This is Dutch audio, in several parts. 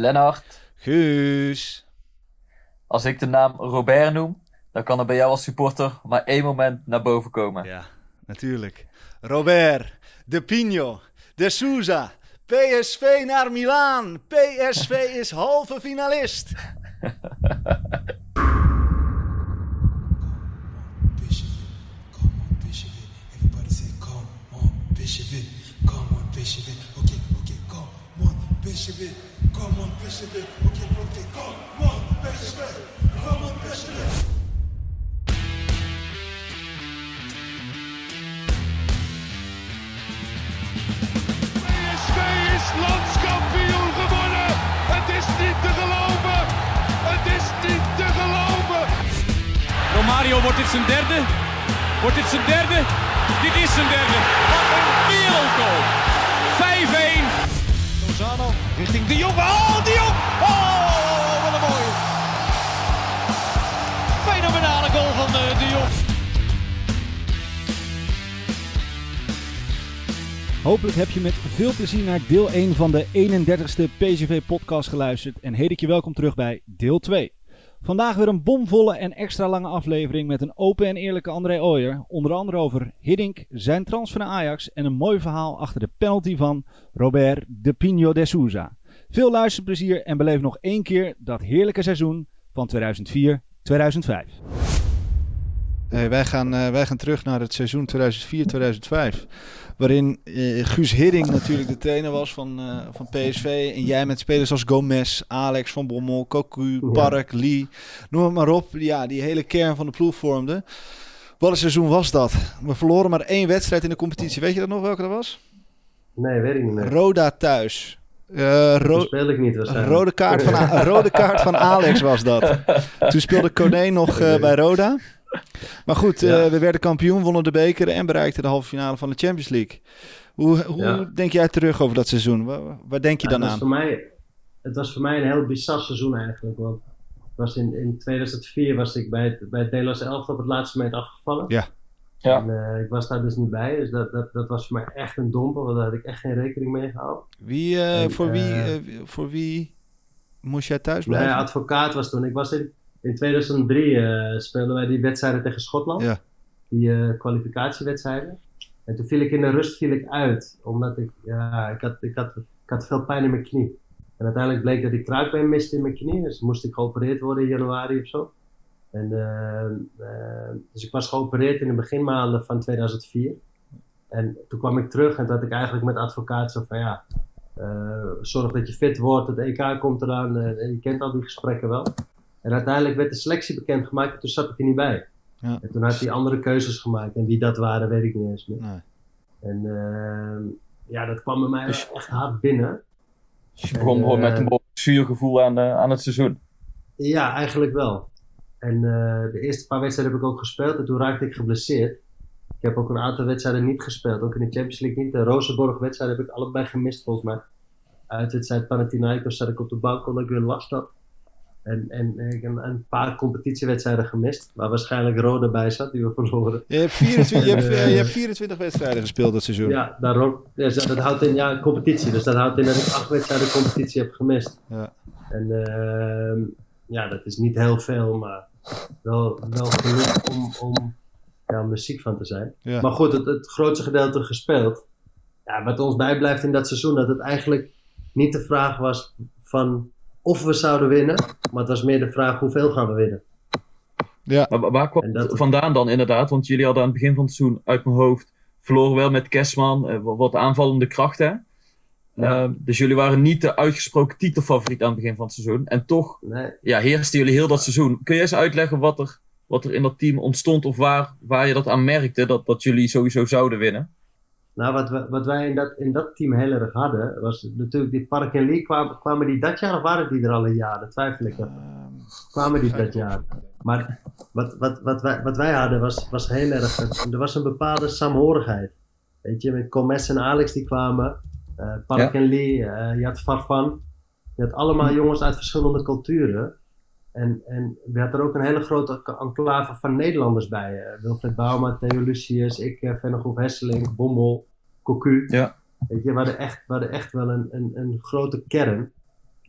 Lennart, Guus. als ik de naam Robert noem, dan kan er bij jou als supporter maar één moment naar boven komen. Ja, natuurlijk. Robert, De Pino, De Souza, PSV naar Milaan. PSV is halve finalist. Bishop, everybody say, come on, Bishop, come on, Bishop. PSV is landskampioen geworden. Het is niet te geloven. Het is niet te geloven. Romario, wordt dit zijn derde? Wordt dit zijn derde? Dit is zijn derde. Wat een wereldgoal. 5-1. Lozano richting De Jong. Oh, De Jong! Oh, wat een mooie. Fenomenale goal van de, de Jong. Hopelijk heb je met veel plezier naar deel 1 van de 31ste PCV-podcast geluisterd en heet ik je welkom terug bij deel 2. Vandaag weer een bomvolle en extra lange aflevering met een open en eerlijke André Ooyer. Onder andere over Hiddink, zijn transfer naar Ajax en een mooi verhaal achter de penalty van Robert de Pino de Souza. Veel luisterplezier en beleef nog één keer dat heerlijke seizoen van 2004-2005. Hey, wij, gaan, eh, wij gaan terug naar het seizoen 2004-2005. Waarin eh, Guus Hidding natuurlijk de trainer was van, eh, van PSV. En jij met spelers als Gomez, Alex van Bommel, Cocu, Park, Lee. Noem het maar op. Ja, die hele kern van de ploeg vormde. Wat een seizoen was dat? We verloren maar één wedstrijd in de competitie. Weet je dat nog welke dat was? Nee, weet ik niet meer. Roda thuis. Eh, ro- Dat speel ik niet rode kaart, van rode kaart van Alex was dat. Toen speelde Coné nog eh, bij Roda. Maar goed, eh, we werden kampioen, wonnen de beker en bereikten de halve finale van de Champions League. Hoe, hoe Ja. denk jij terug over dat seizoen? Waar, waar denk je Ja, dan aan? voor mij, het was voor mij een heel bizar seizoen eigenlijk. Want was in, in 2004 was ik bij het, bij het Nederlandse elftal op het laatste moment afgevallen. Ja. Ja. En, eh, ik was daar dus niet bij. Dus dat, dat, dat was voor mij echt een domper. Want daar had ik echt geen rekening mee gehouden. Wie, eh, En, voor, wie, voor wie moest jij thuis Mijn blijven? advocaat was toen. Ik was in, in 2003 eh, speelden wij die wedstrijden tegen Schotland. Ja. Die eh, kwalificatiewedstrijden. En toen viel ik in de rust viel ik uit. Omdat ik, ja, ik had, ik had, ik had veel pijn in mijn knie. En uiteindelijk bleek dat ik kruikbeen miste in mijn knie. Dus moest ik geopereerd worden in januari of zo. En, eh, dus ik was geopereerd in de beginmaanden van 2004. En toen kwam ik terug en toen had ik eigenlijk met advocaat zo van ja, zorg dat je fit wordt, het EK komt eraan je kent al die gesprekken wel. En uiteindelijk werd de selectie bekendgemaakt en toen zat ik er niet bij. Ja. En toen had hij andere keuzes gemaakt en wie dat waren weet ik niet eens meer. Nee. En ehm, ja, dat kwam bij mij Dus- echt hard binnen. Dus je begon En, gewoon met eh, een behoorlijk zuurgevoel aan, eh, aan het seizoen. Ja, eigenlijk wel. En eh, de eerste paar wedstrijden heb ik ook gespeeld en toen raakte ik geblesseerd. Ik heb ook een aantal wedstrijden niet gespeeld, ook in de Champions League niet. De Rozenborg wedstrijd heb ik allebei gemist volgens mij. Uitwedstrijd Panathinaikos zat ik op de bank omdat ik weer last had. En, en ik heb een paar competitiewedstrijden gemist, waar waarschijnlijk Rode bij zat, die we verloren. Je, hebt 24, je, hebt, eh, eh, je hebt 24 wedstrijden gespeeld dat seizoen. Ja, daarom. Dat houdt in, ja, competitie. Dus dat houdt in dat ik acht wedstrijden competitie heb gemist. Ja. En ehm, ja, dat is niet heel veel, maar wel, wel genoeg om, om, ja, om er ziek van te zijn. Ja. Maar goed, het, het grootste gedeelte gespeeld. Ja, wat ons bijblijft in dat seizoen, dat het eigenlijk niet de vraag was van of we zouden winnen, maar het was meer de vraag hoeveel gaan we winnen. Ja. Maar wa- waar kwam dat- het vandaan dan inderdaad? Want jullie hadden aan het begin van het seizoen uit mijn hoofd verloren wel met Kerstman, eh, wat- aanvallende krachten. Ja. Eh, dus jullie waren niet de uitgesproken titelfavoriet aan het begin van het seizoen. En toch Nee, ja, heersten jullie heel dat seizoen. Kun je eens uitleggen wat er, wat er in dat team ontstond of waar, waar je dat aan merkte dat, dat jullie sowieso zouden winnen? Nou, wat, we- wat wij in dat, in dat team heel erg hadden, was natuurlijk die Park en Lee kwamen, kwamen die dat jaar of waren die er al een jaar? Dat twijfel ik even. Ehm, Kwamen die dat jaar? Maar wat, wat, wat, wij, wat wij hadden was, was heel erg, er was een bepaalde saamhorigheid. Weet je, met Comes en Alex die kwamen, eh Park Ja. en Lee, eh, je had Farfan. Je had allemaal jongens uit verschillende culturen. En, en we hadden er ook een hele grote enclave van Nederlanders bij. eh, Wilfred Bouma, Theo Lucius, ik, uh, Vennegoef Hesseling, Bommel, Cocu. Ja. Weet je, we hadden echt, we hadden echt wel een, een, een grote kern.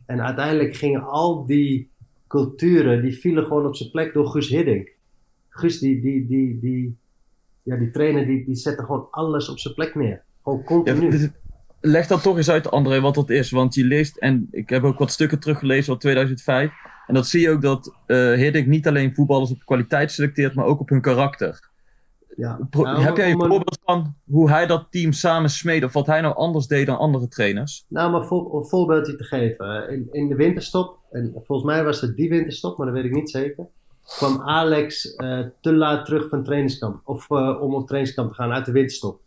En uiteindelijk gingen al die culturen, die vielen gewoon op zijn plek door Guus Hiddink. Guus, die, die, die, die, ja, die trainer, die, die zette gewoon alles op zijn plek neer. Gewoon continu. leg dat toch eens uit, André, wat dat is. Want je leest, en ik heb ook wat stukken teruggelezen van 2005. En dat zie je ook dat eh Hiddink niet alleen voetballers op kwaliteit selecteert, maar ook op hun karakter. Ja. Pro- Nou, heb jij een voorbeeld van hoe hij dat team samen smeedde? Of wat hij nou anders deed dan andere trainers? Nou, maar voor, een voorbeeldje te geven. In, in de winterstop, en volgens mij was het die winterstop, maar dat weet ik niet zeker. kwam Alex eh, te laat terug van trainingskamp. Of eh, om op trainingskamp te gaan uit de winterstop.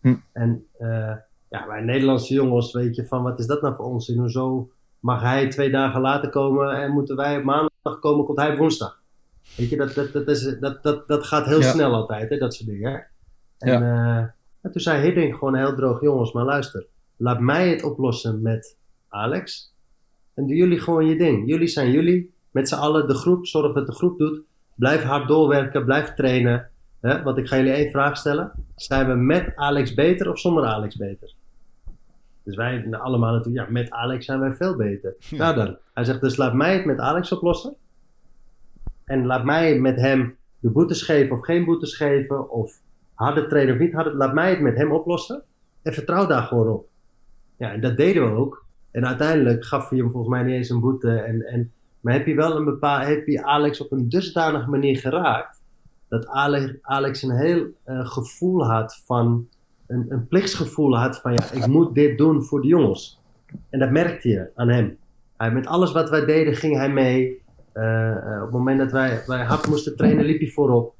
Hm. En eh, ja, wij Nederlandse jongens, weet je, van wat is dat nou voor ons? En hoezo mag hij twee dagen later komen en moeten wij op maandag komen, komt hij op woensdag? Weet je, dat, dat, dat, is, dat, dat, dat gaat heel Ja. snel altijd, hè, dat soort dingen. En Ja. eh, en toen zei Hiddink gewoon heel droog, jongens, maar luister. Laat mij het oplossen met Alex. En doen jullie gewoon je ding. Jullie zijn jullie. Met z'n allen de groep. Zorg dat de groep doet. Blijf hard doorwerken. Blijf trainen. Hè? Want ik ga jullie één vraag stellen. Zijn we met Alex beter of zonder Alex beter? Dus wij allemaal natuurlijk, ja, met Alex zijn wij veel beter. Nou dan, hij zegt dus laat mij het met Alex oplossen. En laat mij met hem de boetes geven of geen boetes geven. Of harde trainen of niet harde. Laat mij het met hem oplossen. En vertrouw daar gewoon op. Ja, en dat deden we ook. En uiteindelijk gaf hij hem volgens mij niet eens een boete. En, en, maar heb je wel een bepaal, heb je Alex op een dusdanige manier geraakt. Dat Alex, Alex een heel eh, gevoel had van. Een, een plichtsgevoel had van ja, ik moet dit doen voor de jongens. En dat merkte je aan hem. Hij, met alles wat wij deden ging hij mee. Eh, eh, op het moment dat wij, wij hard moesten trainen, liep hij voorop.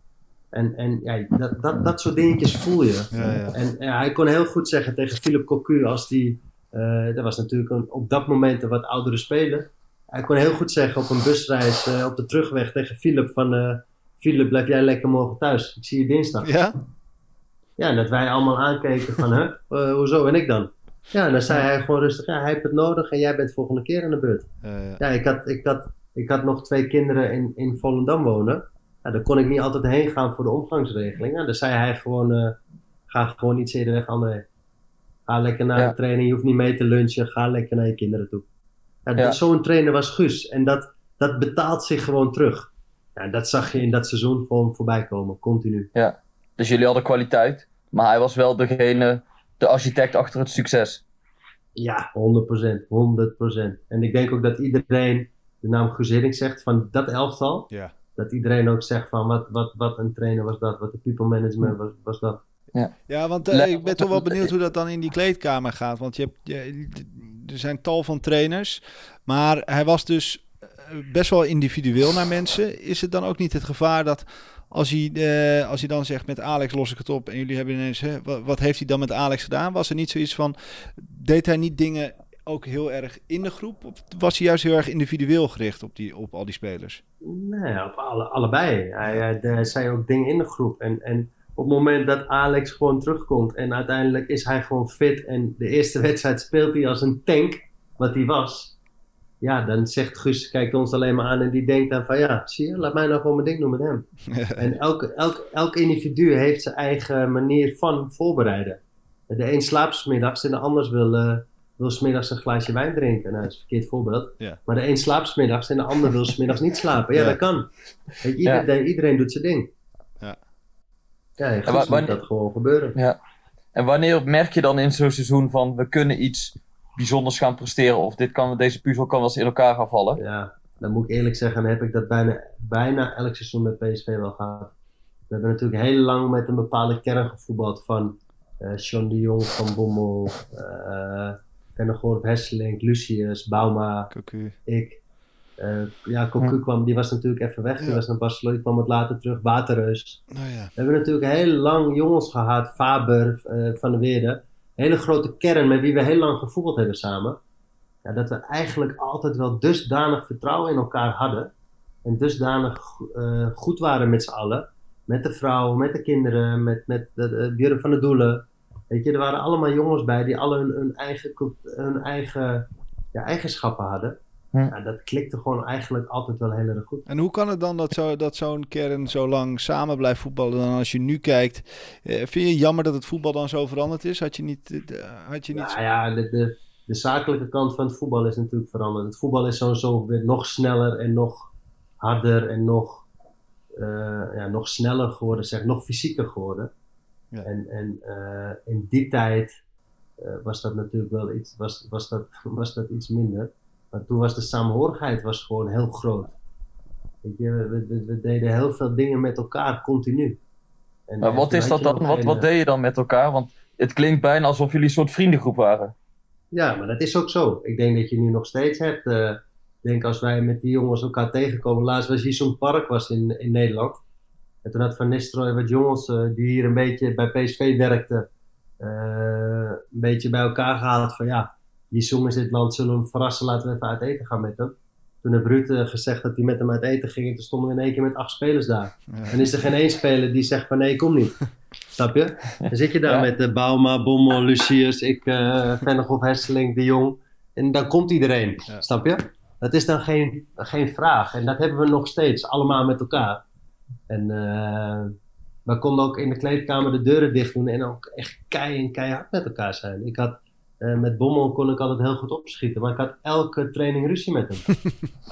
En, en ja, dat, dat, dat soort dingetjes voel je. Ja, ja. En ja, hij kon heel goed zeggen tegen Philip Cocu als die... eh, dat was natuurlijk een, op dat moment een wat oudere speler. Hij kon heel goed zeggen op een busreis op de terugweg tegen Philip van... Philip, blijf jij lekker morgen thuis. Ik zie je dinsdag. Ja? Ja, en dat wij allemaal aankeken van, hè, eh, hoezo en ik dan? Ja, en dan zei hij gewoon rustig, ja, hij heeft het nodig en jij bent volgende keer aan de beurt. Ja, ja. Ja, ik had, ik had, ik had nog twee kinderen in, in Volendam wonen. Ja, daar kon ik niet altijd heen gaan voor de omgangsregeling. Ja, dan zei hij gewoon, eh, ga gewoon iets eerder weg, André. Ga lekker naar Ja. de training, je hoeft niet mee te lunchen, ga lekker naar je kinderen toe. Ja, Ja. dat- Zo'n trainer was Guus en dat, dat betaalt zich gewoon terug. Ja, dat zag je in dat seizoen gewoon voorbij komen, continu. Dus jullie hadden kwaliteit, maar hij was wel degene, de architect achter het succes. Ja, 100%. 100%. En ik denk ook dat iedereen de naam Hiddink zegt van dat elftal. Ja. Dat iedereen ook zegt van wat, wat, wat een trainer was dat, wat een people management was, was dat. Ja, want eh, ik ben toch wel benieuwd hoe dat dan in die kleedkamer gaat. Want je hebt, je- er zijn tal van trainers. Maar hij was dus eh, best wel individueel naar mensen. Is het dan ook niet het gevaar dat als hij, eh, als hij dan zegt met Alex los ik het op. En jullie hebben ineens, hè, wat, heeft hij dan met Alex gedaan? Was er niet zoiets van, deed hij niet dingen ook heel erg in de groep? Of was hij juist heel erg individueel gericht op, die, op al die spelers? Nee, op alle, allebei. Hij, hij, hij zei ook dingen in de groep. En, en op het moment dat Alex gewoon terugkomt en uiteindelijk is hij gewoon fit en de eerste wedstrijd speelt hij als een tank, wat hij was. Ja, dan zegt Guus, kijkt ons alleen maar aan en die denkt dan van ja, zie je, laat mij nou gewoon mijn ding doen met hem. En elk, elk, elk individu heeft zijn eigen manier van voorbereiden. De een slaapt 's middags en de ander wil, eh wil 's middags een glaasje wijn drinken. Nou, dat is een verkeerd voorbeeld. Ja. Maar de een slaapt 's middags en de ander wil 's middags niet slapen. Ja, Ja. dat kan. Weet je, iedereen, iedereen doet zijn ding. Ja. Ja, en Guus wanneer- dat gewoon gebeuren. En wanneer merk je dan in zo'n seizoen van we kunnen iets bijzonders gaan presteren of dit kan, deze puzzel kan wel eens in elkaar gaan vallen? Ja, dan moet ik eerlijk zeggen, dan heb ik dat bijna, bijna elk seizoen met PSV wel gehad. We hebben natuurlijk heel lang met een bepaalde kern gevoetbald van eh Sean de Jong, Van Bommel, Vennegoor, Hesselink, Lucius, Bauma, Cocu. ik. Eh, ja, Cocu kwam, die was natuurlijk even weg, die Ja. was naar Barcelona, die kwam wat later terug, Waterreus. Nou ja. We hebben natuurlijk heel lang jongens gehad, Faber, eh, Van der Weerde. Hele grote kern met wie we heel lang gevoetbald hebben samen. Ja, dat we eigenlijk altijd wel dusdanig vertrouwen in elkaar hadden. En dusdanig eh, goed waren met z'n allen. Met de vrouw, met de kinderen, met, met de, de Björn van der Doelen. Weet je, er waren allemaal jongens bij die alle hun, eigen, hun eigen ja, eigenschappen hadden. Ja, dat klikte gewoon eigenlijk altijd wel heel erg goed. En hoe kan het dan dat, zo, dat zo'n kern zo lang samen blijft voetballen? Dan als je nu kijkt, eh, vind je jammer dat het voetbal dan zo veranderd is? Had je niet... eh, had je niet... Nou ja, de, de, de zakelijke kant van het voetbal is natuurlijk veranderd. Het voetbal is sowieso weer nog sneller en nog harder en nog, eh, ja, nog sneller geworden, zeg, nog fysieker geworden. Ja. En, en eh, in die tijd eh, was dat natuurlijk wel iets, was, was dat, was dat iets minder. Maar toen was de samenhorigheid was gewoon heel groot. Weet je, we, we, we deden heel veel dingen met elkaar, continu. En, Maar wat is dat dan? Wat, geen, wat deed je dan met elkaar? Want het klinkt bijna alsof jullie een soort vriendengroep waren. Ja, maar dat is ook zo. Ik denk dat je nu nog steeds hebt. eh, ik denk als wij met die jongens elkaar tegenkomen. Laatst was hier zo'n park was in, in Nederland. En toen had Van Nistelrooy wat jongens eh, die hier een beetje bij PSV werkten. eh, een beetje bij elkaar gehaald van ja, die jongens in dit land zullen hem verrassen. Laten we even uit eten gaan met hem. Toen heeft Ruud eh, gezegd dat hij met hem uit eten ging. En toen stonden we in één keer met acht spelers daar. En is er geen één speler die zegt van nee, kom niet. Snap je? Dan zit je daar Ja. met uh, Bauma, Bommel, Lucius, ik, uh, Vennegoff, Hesseling, De Jong. En dan komt iedereen. Ja. Snap je? Dat is dan geen, geen vraag. En dat hebben we nog steeds, allemaal met elkaar. En eh, we konden ook in de kleedkamer de deuren dicht doen en ook echt kei en keihard met elkaar zijn. Ik had, eh, met Bommel kon ik altijd heel goed opschieten, maar ik had elke training ruzie met hem.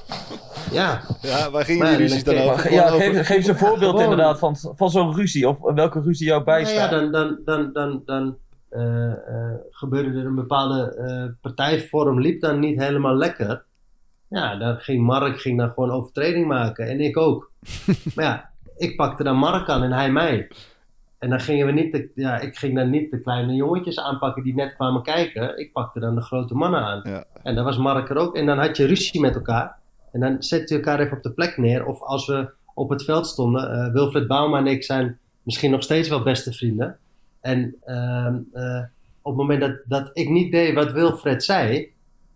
ja, Ja, waar gingen Maar die dan ruzies dan over? Ja, geef, geef eens een voorbeeld inderdaad van, van zo'n ruzie. Of welke ruzie jou Nou ja, bijstaat. dan, dan, dan, dan, dan eh, eh, gebeurde er een bepaalde eh, partijvorm, liep dan niet helemaal lekker. Ja, dan ging Mark ging dan gewoon overtreding maken en ik ook. maar ja, ik pakte dan Mark aan en hij mij. En dan gingen we niet, de, ja, ik ging dan niet de kleine jongetjes aanpakken die net kwamen kijken. Ik pakte dan de grote mannen aan. Ja. En dan was Mark er ook. En dan had je ruzie met elkaar. En dan zette je elkaar even op de plek neer. Of als we op het veld stonden, eh, Wilfred Bauma en ik zijn misschien nog steeds wel beste vrienden. En ehm, eh, op het moment dat, dat ik niet deed wat Wilfred zei,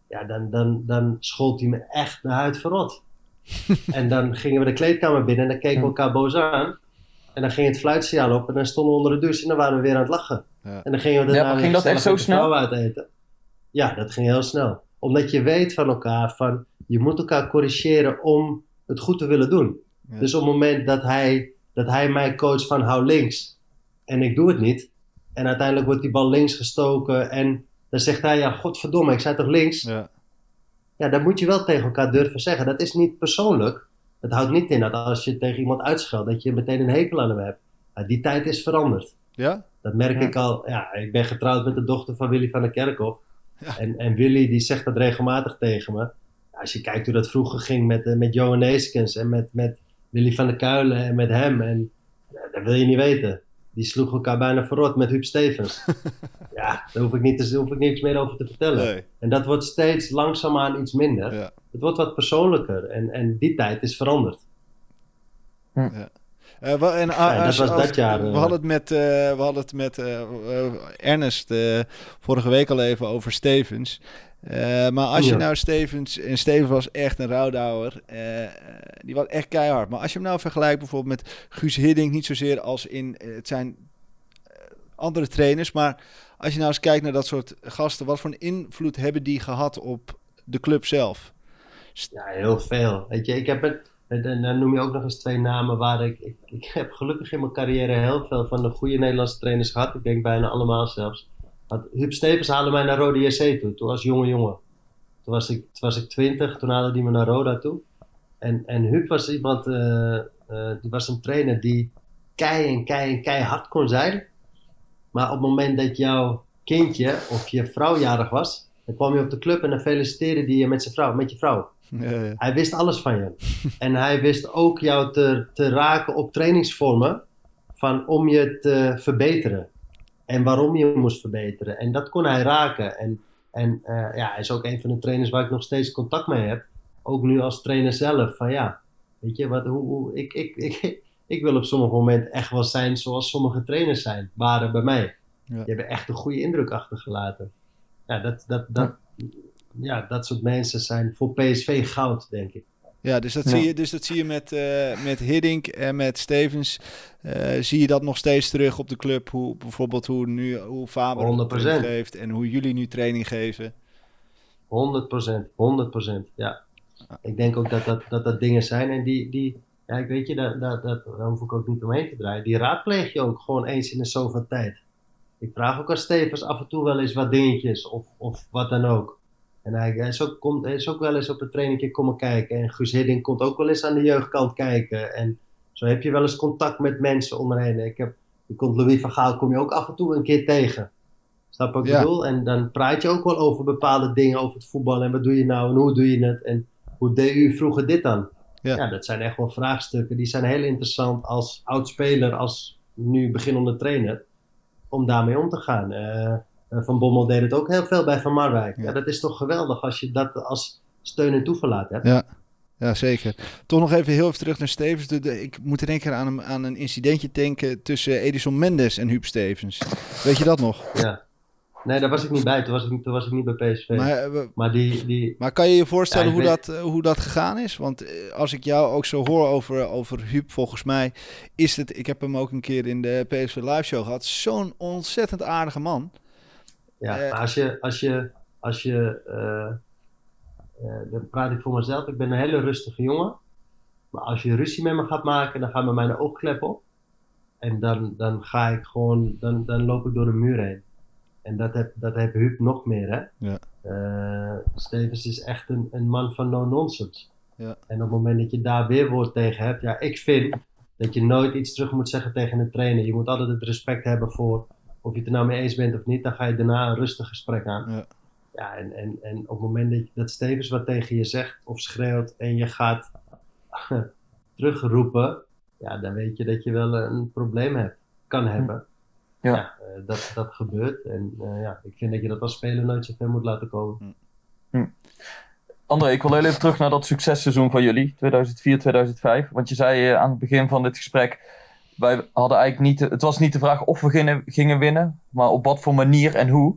ja, dan, dan, dan schold hij me echt naar huid verrot. en dan gingen we de kleedkamer binnen en dan keken we elkaar boos aan. En dan ging het fluitsignaal op en dan stonden we onder de douche en dan waren we weer aan het lachen. Ja. En dan gingen we daarna Ja, ging dat echt zo snel? uit eten. Ja, dat ging heel snel. Omdat je weet van elkaar van je moet elkaar corrigeren om het goed te willen doen. Ja. Dus op het moment dat hij, dat hij mij coacht van hou links en ik doe het niet. En uiteindelijk wordt die bal links gestoken en dan zegt hij ja godverdomme ik zei toch links. Ja. Ja, dat moet je wel tegen elkaar durven zeggen. Dat is niet persoonlijk. Het houdt niet in dat als je tegen iemand uitscheldt dat je meteen een hekel aan hem hebt. Ja, die tijd is veranderd. Ja? Dat merk Ja. ik al. Ja, ik ben getrouwd met de dochter van Willy van der Kerkhof. Ja. En, en Willy die zegt dat regelmatig tegen me. Als je kijkt hoe dat vroeger ging met, eh, met Johan Neeskens en met, met Willy van der Kuilen en met hem. En ja, dat wil je niet weten. Die sloegen elkaar bijna verrot met Huub Stevens. ja, daar hoef ik, niet daar hoef ik niks meer over te vertellen. Nee. En dat wordt steeds langzaamaan iets minder. Ja. Het wordt wat persoonlijker. En, en die tijd is veranderd. Eh, wa- en, Ja, dat was als- dat jaar, We eh. hadden het met, eh, we hadden het met eh, eh, Ernest eh, vorige week al even over Stevens. Eh, maar als je nou Stevens... En Stevens was echt een rouwdouwer. eh, eh, die was echt keihard. Maar als je hem nou vergelijkt bijvoorbeeld met Guus Hiddink... Niet zozeer als in... eh, het zijn eh, andere trainers. Maar als je nou eens kijkt naar dat soort gasten... Wat voor een invloed hebben die gehad op de club zelf? Ja, heel veel. Weet je, ik heb het, en dan noem je ook nog eens twee namen waar ik, ik, ik heb gelukkig in mijn carrière heel veel van de goede Nederlandse trainers gehad. Ik denk bijna allemaal zelfs. Want Huub Stevens haalde mij naar Rode JC toe, toen was jonge jongen. Toen was ik, toen was ik twintig, toen haalde hij me naar Roda toe. En, en Huub was iemand, eh, eh, die was een trainer die kei en kei en keihard kon zijn. Maar op het moment dat jouw kindje of je vrouw jarig was, dan kwam je op de club en dan feliciteerde die je met, zijn vrouw, met je vrouw. Hij wist alles van je. en hij wist ook jou te, te raken op trainingsvormen van om je te verbeteren. En waarom je moest verbeteren. En dat kon hij raken. En, en eh, ja, hij is ook een van de trainers waar ik nog steeds contact mee heb. Ook nu als trainer zelf. Van ja, weet je, wat, hoe, hoe, ik, ik, ik, ik wil op sommige momenten echt wel zijn zoals sommige trainers zijn. Waren bij mij. Ja. Die hebben echt een goede indruk achtergelaten. Ja, dat, dat, dat, ja, dat soort mensen zijn voor PSV goud, denk ik. Ja, dus dat, Ja. Zie, je, dus dat zie je met, eh met Hiddink en met Stevens. eh, zie je dat nog steeds terug op de club? Hoe, bijvoorbeeld hoe, nu, hoe Faber 100%. training geeft en hoe jullie nu training geven. 100 procent, 100 procent, ja. Ik denk ook dat dat, dat, dat dingen zijn en die, die ja, ik weet je, daar, daar, daar, daar hoef ik ook niet omheen te draaien. Die raadpleeg je ook gewoon eens in de zoveel tijd. ik vraag ook aan Stevens af en toe wel eens wat dingetjes of, of wat dan ook. En hij, hij, is ook, komt, is ook wel eens op een trainingje komen kijken. En Guus Hiddink komt ook wel eens aan de jeugdkant kijken. En zo heb je wel eens contact met mensen om me heen. Ik heb, je komt Louis van Gaal kom je ook af en toe een keer tegen. Snap wat ik Ja. bedoel? En dan praat je ook wel over bepaalde dingen, over het voetbal. En wat doe je nou en hoe doe je het? En hoe deed u vroeger dit dan? Ja. Ja, dat zijn echt wel vraagstukken. Die zijn heel interessant als oud-speler, als nu beginnende trainer. Om daarmee om te gaan. Eh, van Bommel deed het ook heel veel bij Van Marwijk. Ja. Ja. dat is toch geweldig als je dat als steun en toeverlaat hebt. Ja. Ja, zeker. Toch nog even heel even terug naar Stevens. De, de- ik moet in één keer aan een, aan een incidentje denken tussen Edison Mendes en Huub Stevens. Weet je dat nog? Ja. Nee, daar was ik niet bij. Toen was ik, niet- toen was ik niet bij PSV. Maar, Maar, eh, we- die, die, maar kan je je voorstellen Ja, hoe, weet- dat, eh, hoe dat gegaan is? Want eh, als ik jou ook zo hoor over, over Huub, volgens mij is het... Ik heb hem ook een keer in de PSV Live Show gehad. Zo'n ontzettend aardige man. Ja, Eh, maar als je, als je, als je eh, eh, dan praat ik voor mezelf, ik ben een hele rustige jongen. Maar als je ruzie met me gaat maken, dan gaan me mijn oogklep op. En dan, dan ga ik gewoon, dan, dan loop ik door de muur heen. En dat heb, dat heb Huub nog meer, hè. Ja. Stevens is echt een, een man van no-nonsense. Ja. En op het moment dat je daar weerwoord tegen hebt, ja, ik vind dat je nooit iets terug moet zeggen tegen een trainer. Je moet altijd het respect hebben voor of je het er nou mee eens bent of niet. Dan ga je daarna een rustig gesprek aan. Ja. Ja, en, en, en op het moment dat, dat Stevens wat tegen je zegt of schreeuwt en je gaat terugroepen, ja, dan weet je dat je wel een probleem hebt, kan hebben. Ja. eh, dat, dat gebeurt. En eh, ja, ik vind dat je dat als speler nooit zo ver moet laten komen. André, ik wil heel even terug naar dat successeizoen van jullie, 2004, 2005. Want je zei eh, aan het begin van dit gesprek, wij hadden eigenlijk niet, het was niet de vraag of we gingen, gingen winnen, maar op wat voor manier en hoe.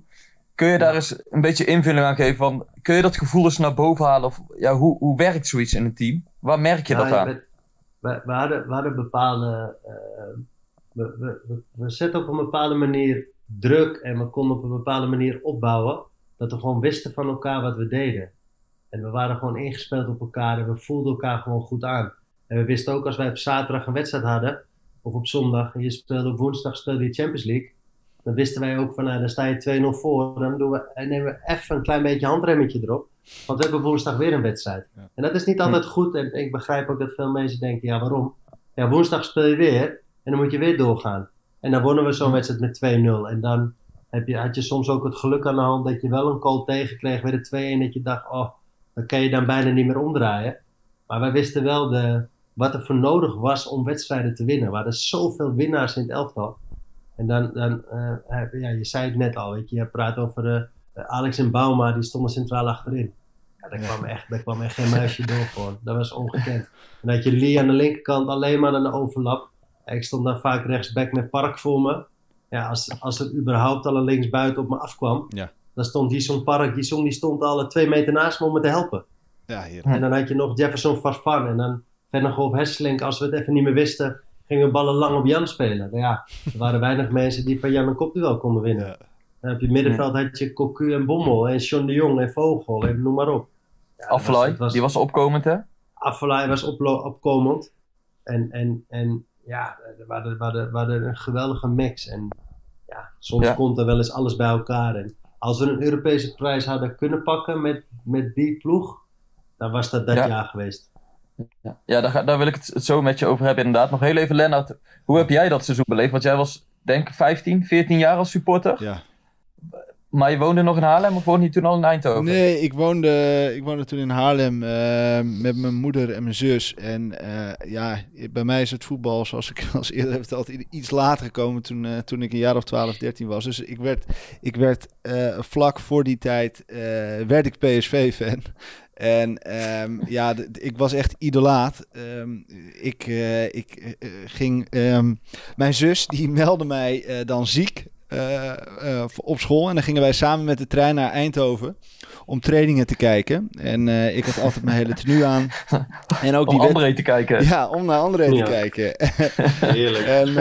Kun je daar eens een beetje invulling aan geven van, kun je dat gevoel eens naar boven halen? Of ja, hoe, hoe werkt zoiets in een team? Waar merk je Nou, dat aan? bent- we, we, hadden, we hadden bepaalde. eh, we, we, we, we zetten op een bepaalde manier druk en we konden op een bepaalde manier opbouwen. Dat we gewoon wisten van elkaar wat we deden. En we waren gewoon ingespeeld op elkaar en we voelden elkaar gewoon goed aan. En we wisten ook als wij op zaterdag een wedstrijd hadden, of op zondag, en je speelde op woensdag speelde je Champions League. Dan wisten wij ook van, nou, dan sta je 2-0 voor. Dan doen we, en nemen we even een klein beetje handremmetje erop. Want we hebben woensdag weer een wedstrijd. En dat is niet altijd goed. En ik begrijp ook dat veel mensen denken, ja waarom? Ja, woensdag speel je weer. En dan moet je weer doorgaan. En dan wonnen we zo'n wedstrijd met 2-0. En dan heb je, had je soms ook het geluk aan de hand dat je wel een goal tegenkreeg. Weer de 2-1 dat je dacht, oh, dan kan je dan bijna niet meer omdraaien. Maar wij wisten wel de, wat er voor nodig was om wedstrijden te winnen. We hadden zoveel winnaars in het elftal. En dan, dan heb- ja, je zei het net al, weet je, je praat over eh, Alex en Bauma, die stonden centraal achterin. Ja, daar, kwam echt, daar kwam echt geen muisje door gewoon. Dat was ongekend. En dan had je Lee aan de linkerkant alleen maar aan de overlap. Ik stond dan vaak rechtsback met Park voor me. Ja, als, als er überhaupt al een linksbuiten op me afkwam, Ja. dan stond Gison Park, die stond al twee meter naast me om me te helpen. Ja, hier. En dan had je nog Jefferson Farfan en dan Vennegoff Hesselink. Als we het even niet meer wisten, gingen we ballen lang op Jan spelen. Maar ja, er waren weinig mensen die van Jan een kopduel konden winnen. Ja. Dan heb je middenveld had je Cocu en Bommel en John de Jong en Vogel en noem maar op. Ja, was- was- die was opkomend hè? Affelay was opkomend. En, en, en ja, we hadden, we, hadden, we hadden een geweldige mix. En ja, soms Ja. komt er wel eens alles bij elkaar. En als we een Europese prijs hadden kunnen pakken met, met die ploeg, dan was dat dat Ja. jaar geweest. Ja, ja daar, ga- daar wil ik het zo met je over hebben inderdaad. Nog heel even Lennart, hoe heb jij dat seizoen beleefd? Want jij was denk ik 15, 14 jaar als supporter. Ja. Maar je woonde nog in Haarlem of woonde je toen al in Eindhoven? Nee, ik woonde, ik woonde toen in Haarlem eh, met mijn moeder en mijn zus. En eh, ja, bij mij is het voetbal, zoals ik als eerder heb verteld, iets later gekomen toen, eh, toen ik een jaar of 12, 13 was. Dus ik werd, ik werd eh, vlak voor die tijd, eh, werd ik PSV-fan. En ehm, ja, ik was echt idolaat. Ehm, ik eh, ik eh, eh, ging, ehm, mijn zus die meldde mij dan ziek op school. En dan gingen wij samen met de trein naar Eindhoven om trainingen te kijken. En ik had altijd mijn hele tenue aan. En ook Om die André te kijken. Ja, om naar André Ja. te kijken. Heerlijk. En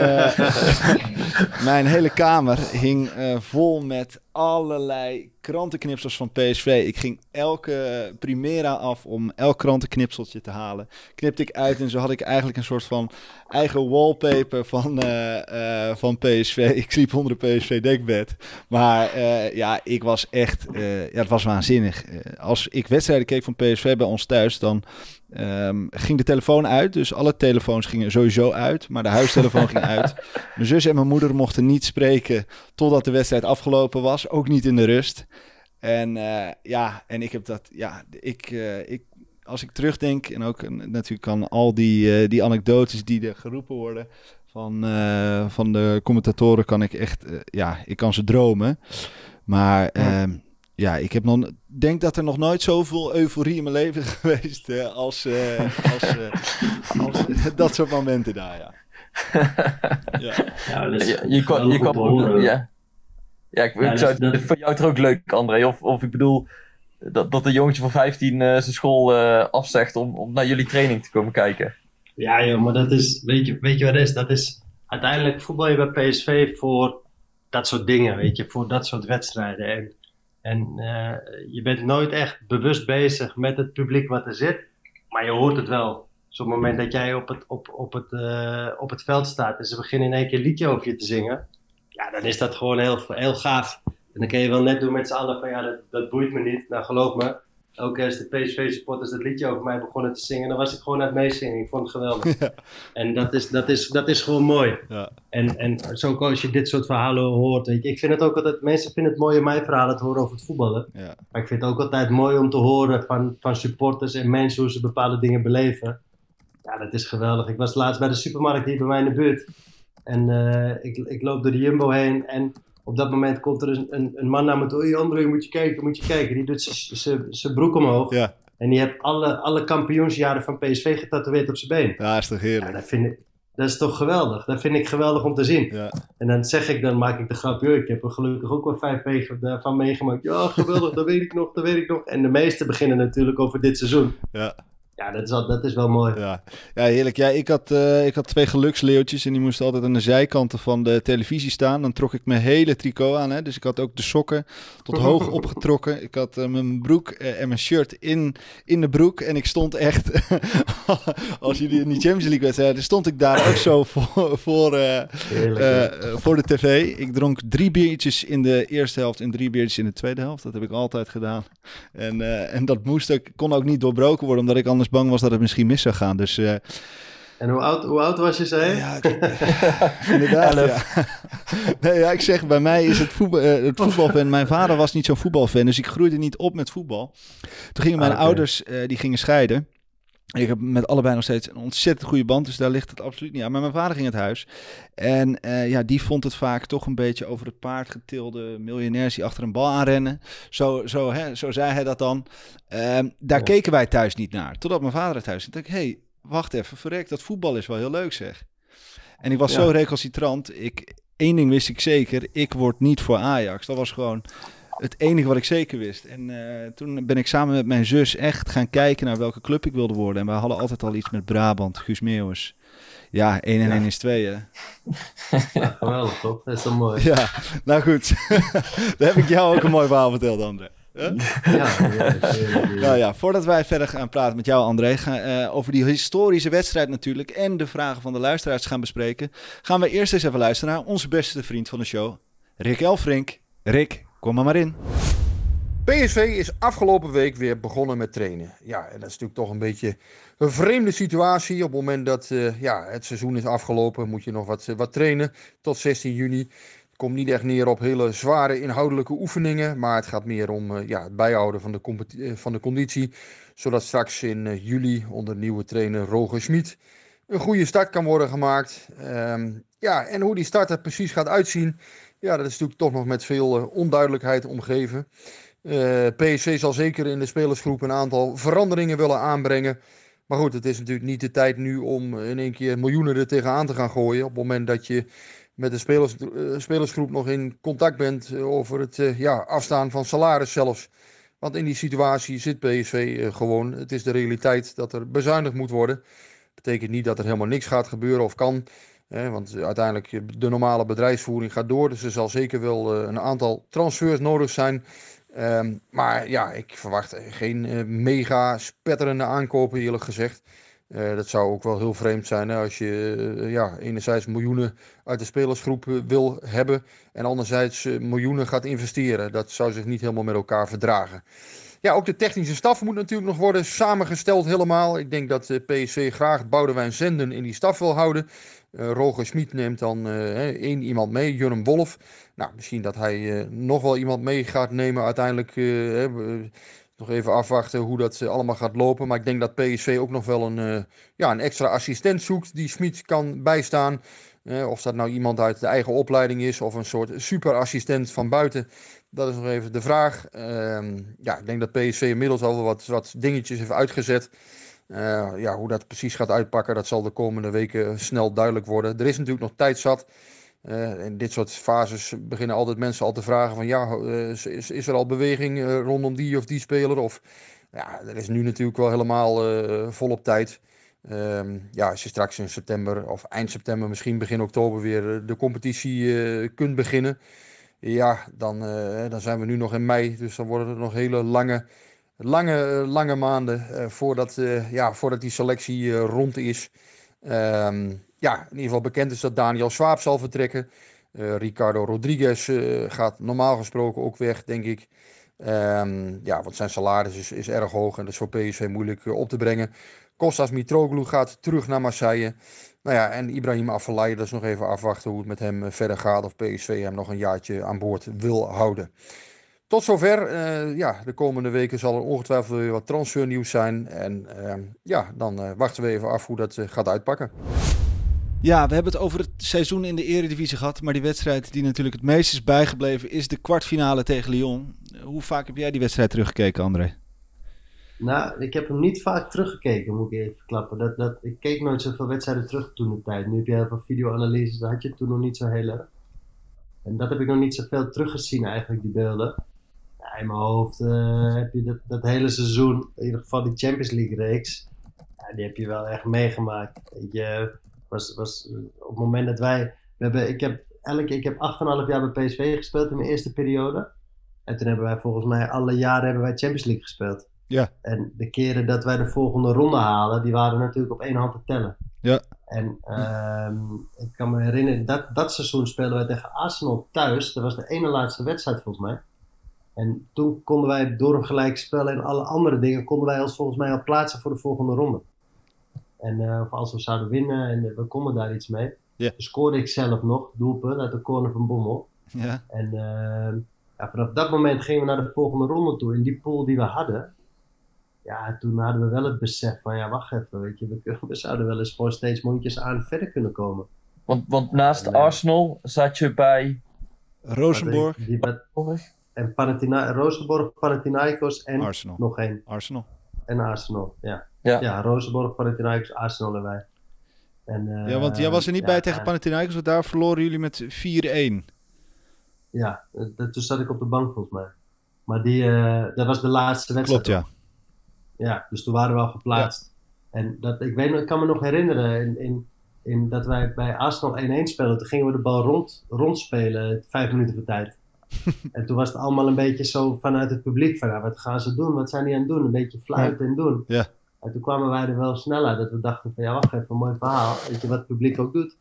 mijn hele kamer hing vol met allerlei krantenknipsels van PSV. Ik ging elke Primera af om elk krantenknipseltje te halen. Knipte ik uit en zo had ik eigenlijk een soort van eigen wallpaper van, eh, eh, van PSV. Ik sliep onder de PSV dekbed. Maar eh, ja, ik was echt, ja, het was waanzinnig. Als ik wedstrijden keek van PSV bij ons thuis, dan ehm, ging de telefoon uit. Dus alle telefoons gingen sowieso uit, maar de huistelefoon ging uit. Mijn zus en mijn moeder mochten niet spreken totdat de wedstrijd afgelopen was. Ook niet in de rust. En eh, ja, en ik heb dat, ja, ik, eh, ik, als ik terugdenk en ook eh, natuurlijk aan al die, die anekdotes die er geroepen worden van, van de commentatoren, kan ik echt, ja, ik kan ze dromen. Maar ehm, ja, ik heb nog, denk dat er nog nooit zoveel euforie in mijn leven is geweest eh, als, eh, als, eh, als dat soort momenten daar, ja. ja. Ja, dat is Je, je kwam, je kwam ja. Ja, ik, Ja, ik zou, dat- voor jou toch ook leuk, André? Of, of ik bedoel, dat, dat een jongetje van 15 eh, zijn school eh, afzegt om, om naar jullie training te komen kijken. Ja, joh, maar dat is, weet je, weet je wat het is? Dat is, uiteindelijk voetbal je bij PSV voor dat soort dingen, weet je, voor dat soort wedstrijden. En, en eh, je bent nooit echt bewust bezig met het publiek wat er zit, maar je hoort het wel. Dus op het moment dat jij op het, op, op het, eh, op het veld staat en ze beginnen in één keer een liedje over je te zingen, ja, dan is dat gewoon heel, heel gaaf. En dan kun je wel net doen met z'n allen van ja, dat, dat boeit me niet. Nou, geloof me, ook als de PSV-supporters dat liedje over mij begonnen te zingen, dan was ik gewoon aan het meezingen. Ik vond het geweldig. Ja. En dat is, dat, is, dat is gewoon mooi. Ja. En, en zo als je dit soort verhalen hoort. Weet je, ik vind het ook altijd, mensen vinden het mooi om mijn verhalen te horen over het voetballen. Ja. Maar ik vind het ook altijd mooi om te horen van, van supporters en mensen hoe ze bepaalde dingen beleven. Ja, dat is geweldig. Ik was laatst bij de supermarkt hier bij mij in de buurt. En eh, ik, ik loop door de Jumbo heen en op dat moment komt er een, een, man naar me toe. Hey André, moet je kijken, moet je kijken. Die doet zijn broek omhoog. Ja. En die heeft alle, alle kampioensjaren van PSV getatoeëerd op zijn been. ja, is toch Ja, heerlijk. dat, vind ik, dat is toch geweldig. Dat vind ik geweldig om te zien. Ja. En dan zeg ik, dan maak ik de grap, joh, ik heb er gelukkig ook wel vijf wegen van meegemaakt. Ja, geweldig, dat weet ik nog, dat weet ik nog. En de meeste beginnen natuurlijk over dit seizoen. Ja. Ja, dat is, al, dat is wel mooi. Ja, ja heerlijk. Ja, ik, had, eh, ik had twee geluksleeuwtjes en die moesten altijd aan de zijkanten van de televisie staan. Dan trok ik mijn hele tricot aan. Hè? Dus ik had ook de sokken tot hoog opgetrokken. Ik had eh, mijn broek eh, en mijn shirt in, in de broek. En ik stond echt, als jullie in die Champions League wedstrijden, stond ik daar ook zo voor, voor, voor de tv. Ik dronk drie biertjes in de eerste helft en drie biertjes in de tweede helft. Dat heb ik altijd gedaan. En, en dat moest ook, kon ook niet doorbroken worden, omdat ik anders bang was dat het misschien mis zou gaan. Dus eh, En hoe oud, hoe oud was je, zei ja, ik- inderdaad. Ja. Nee, ja, ik zeg, bij mij is het, voetbal, eh, het voetbalfan. Mijn vader was niet zo'n voetbalfan, dus ik groeide niet op met voetbal. Toen gingen mijn Ah, ouders, eh, die gingen scheiden. Ik heb met allebei nog steeds een ontzettend goede band, dus daar ligt het absoluut niet aan. Maar mijn vader ging het huis. En eh, ja, die vond het vaak toch een beetje over het paard getilde miljonairs die achter een bal aanrennen. Zo, zo, hè, zo zei hij dat dan. Ehm, daar Ja. keken wij thuis niet naar. Totdat mijn vader het huis. Toen dacht hé, hey, wacht even, verrek, dat voetbal is wel heel leuk zeg. En ik was Ja. zo recalcitrant. Ik, één ding wist ik zeker, ik word niet voor Ajax. Dat was gewoon het enige wat ik zeker wist. En eh, toen ben ik samen met mijn zus echt gaan kijken naar welke club ik wilde worden. En wij hadden altijd al iets met Brabant, Guus Meeuwis. Ja, 1 en Ja. 1 is 2 hè. Ja, geweldig, toch? Dat is toch mooi. Ja, nou goed. Daar heb ik jou ook een mooi verhaal verteld, André. Huh? Ja, heerlijk, Nou ja, voordat wij verder gaan praten met jou, André, ga, eh, over die historische wedstrijd natuurlijk en de vragen van de luisteraars gaan bespreken, gaan we eerst eens even luisteren naar onze beste vriend van de show, Rick Elfrink. Rick, kom maar in. PSV is afgelopen week weer begonnen met trainen. Ja, en dat is natuurlijk toch een beetje een vreemde situatie. Op het moment dat eh, ja, het seizoen is afgelopen, moet je nog wat, eh, wat trainen tot 16 juni. Komt niet echt neer op hele zware inhoudelijke oefeningen, maar het gaat meer om eh, ja, het bijhouden van de, van de conditie. Zodat straks in juli onder nieuwe trainer Roger Schmid een goede start kan worden gemaakt. Ehm, ja, en hoe die start er precies gaat uitzien, ja, dat is natuurlijk toch nog met veel eh, onduidelijkheid omgeven. Eh, PSV zal zeker in de spelersgroep een aantal veranderingen willen aanbrengen. Maar goed, het is natuurlijk niet de tijd nu om in één keer miljoenen er tegenaan te gaan gooien. Op het moment dat je met de spelers, eh, spelersgroep nog in contact bent over het ja, afstaan van salaris zelfs. Want in die situatie zit PSV gewoon. Het is de realiteit dat er bezuinigd moet worden. Betekent niet dat er helemaal niks gaat gebeuren of kan. Want uiteindelijk de normale bedrijfsvoering gaat door. Dus er zal zeker wel eh, een aantal transfers nodig zijn. Ehm, maar ja, ik verwacht geen eh, mega spetterende aankopen eerlijk gezegd. Eh, dat zou ook wel heel vreemd zijn als je ja, enerzijds miljoenen uit de spelersgroep wil hebben en anderzijds miljoenen gaat investeren. Dat zou zich niet helemaal met elkaar verdragen. Ja, ook de technische staf moet natuurlijk nog worden samengesteld helemaal. Ik denk dat PSV graag Boudewijn Zenden in die staf wil houden. Eh Roger Smit neemt dan eh, één iemand mee, Jurgen Wolf. Nou, misschien dat hij eh, nog wel iemand mee gaat nemen uiteindelijk. nog even afwachten hoe dat allemaal gaat lopen. Maar ik denk dat PSV ook nog wel een, ja, een extra assistent zoekt die Smit kan bijstaan. Of dat nou iemand uit de eigen opleiding is of een soort superassistent van buiten. Dat is nog even de vraag. Ehm, ja, ik denk dat PSV inmiddels al wat, wat dingetjes heeft uitgezet. Eh, ja, hoe dat precies gaat uitpakken, dat zal de komende weken snel duidelijk worden. Er is natuurlijk nog tijd zat. Eh, in dit soort fases beginnen altijd mensen al te vragen van ja, eh, is, is- er al beweging rondom die of die speler? Of ja, er is nu natuurlijk wel helemaal volop tijd. Ehm, ja, als je straks in september of eind september, misschien begin oktober weer de competitie kunt beginnen. Ja, dan, dan zijn we nu nog in mei, dus dan worden het nog hele lange, lange, eh, lange maanden eh, voordat, eh, ja, voordat die selectie rond is. Ehm, ja, in ieder geval bekend is dat Daniel Swaap zal vertrekken. Ricardo Rodriguez gaat normaal gesproken ook weg, denk ik. Ehm, ja, want zijn salaris is, is erg hoog en dat is voor PSV moeilijk op te brengen. Kostas Mitroglou gaat terug naar Marseille. Nou ja, en Ibrahim Afellay, dat is nog even afwachten hoe het met hem verder gaat. Of PSV hem nog een jaartje aan boord wil houden. Tot zover. eh, ja, de komende weken zal er ongetwijfeld weer wat transfernieuws zijn. En ehm, ja, dan eh, wachten we even af hoe dat eh, gaat uitpakken. Ja, we hebben het over het seizoen in de Eredivisie gehad. Maar die wedstrijd die natuurlijk het meest is bijgebleven is de kwartfinale tegen Lyon. Hoe vaak heb jij die wedstrijd teruggekeken, André? Nou, ik heb hem niet vaak teruggekeken, moet ik even verklappen. Dat, dat, ik keek nooit zoveel wedstrijden terug toen de tijd. Nu heb je heel veel videoanalyses, dat had je toen nog niet zo heel erg. En dat heb ik nog niet zoveel teruggezien eigenlijk, die beelden. In mijn hoofd eh, heb je dat, dat hele seizoen, in ieder geval die Champions League reeks, ja, die heb je wel echt meegemaakt. Je, was, was, op het moment dat wij, we hebben, ik heb, elke, ik heb 8,5 jaar bij PSV gespeeld in mijn eerste periode. En toen hebben wij volgens mij alle jaren hebben wij Champions League gespeeld. Ja. En de keren dat wij de volgende ronde halen, die waren natuurlijk op één hand te tellen. Ja. En ehm, ik kan me herinneren, dat, dat seizoen speelden wij tegen Arsenal thuis. Dat was de ene laatste wedstrijd volgens mij. En toen konden wij door een gelijk spel en alle andere dingen, konden wij ons volgens mij al plaatsen voor de volgende ronde. En eh, of als we zouden winnen en eh, we konden daar iets mee. Toen scoorde ik zelf nog, doelpunt uit de corner van Bommel. Ja. En ehm, ja, vanaf dat moment gingen we naar de volgende ronde toe. In die pool die we hadden, ja, toen hadden we wel het besef van, ja, wacht even, weet je, we, zouden wel eens gewoon steeds mondjes aan verder kunnen komen. Want, want naast. Arsenal zat je bij. Rosenborg, Die, wat- en Panathina Rosenborg, Panathinaikos en Arsenal. nog één. Arsenal. En Arsenal, ja. Ja. Ja, Rosenborg, Panathinaikos, Arsenal en wij. En, eh, Ja, want jij was er niet ja, bij tegen en- Panathinaikos, want daar verloren jullie met 4-1. Ja, eh, dat- toen zat ik op de bank volgens mij. Maar die, eh, dat was de laatste wedstrijd. Klopt, ja. Ja, dus toen waren we al geplaatst. En dat, ik, weet, nog- ik kan me nog herinneren in, in, in dat wij bij Arsenal 1-1 speelden. Toen gingen we de bal rond, rondspelen, vijf minuten voor tijd. en toen was het allemaal een beetje zo vanuit het publiek van, ja, wat gaan ze doen? Wat zijn die aan het doen? Een beetje fluiten en doen. Ja. En toen kwamen wij er wel snel uit dat we dachten van, ja, wacht even, een mooi verhaal. Weet je wat het publiek ook doet?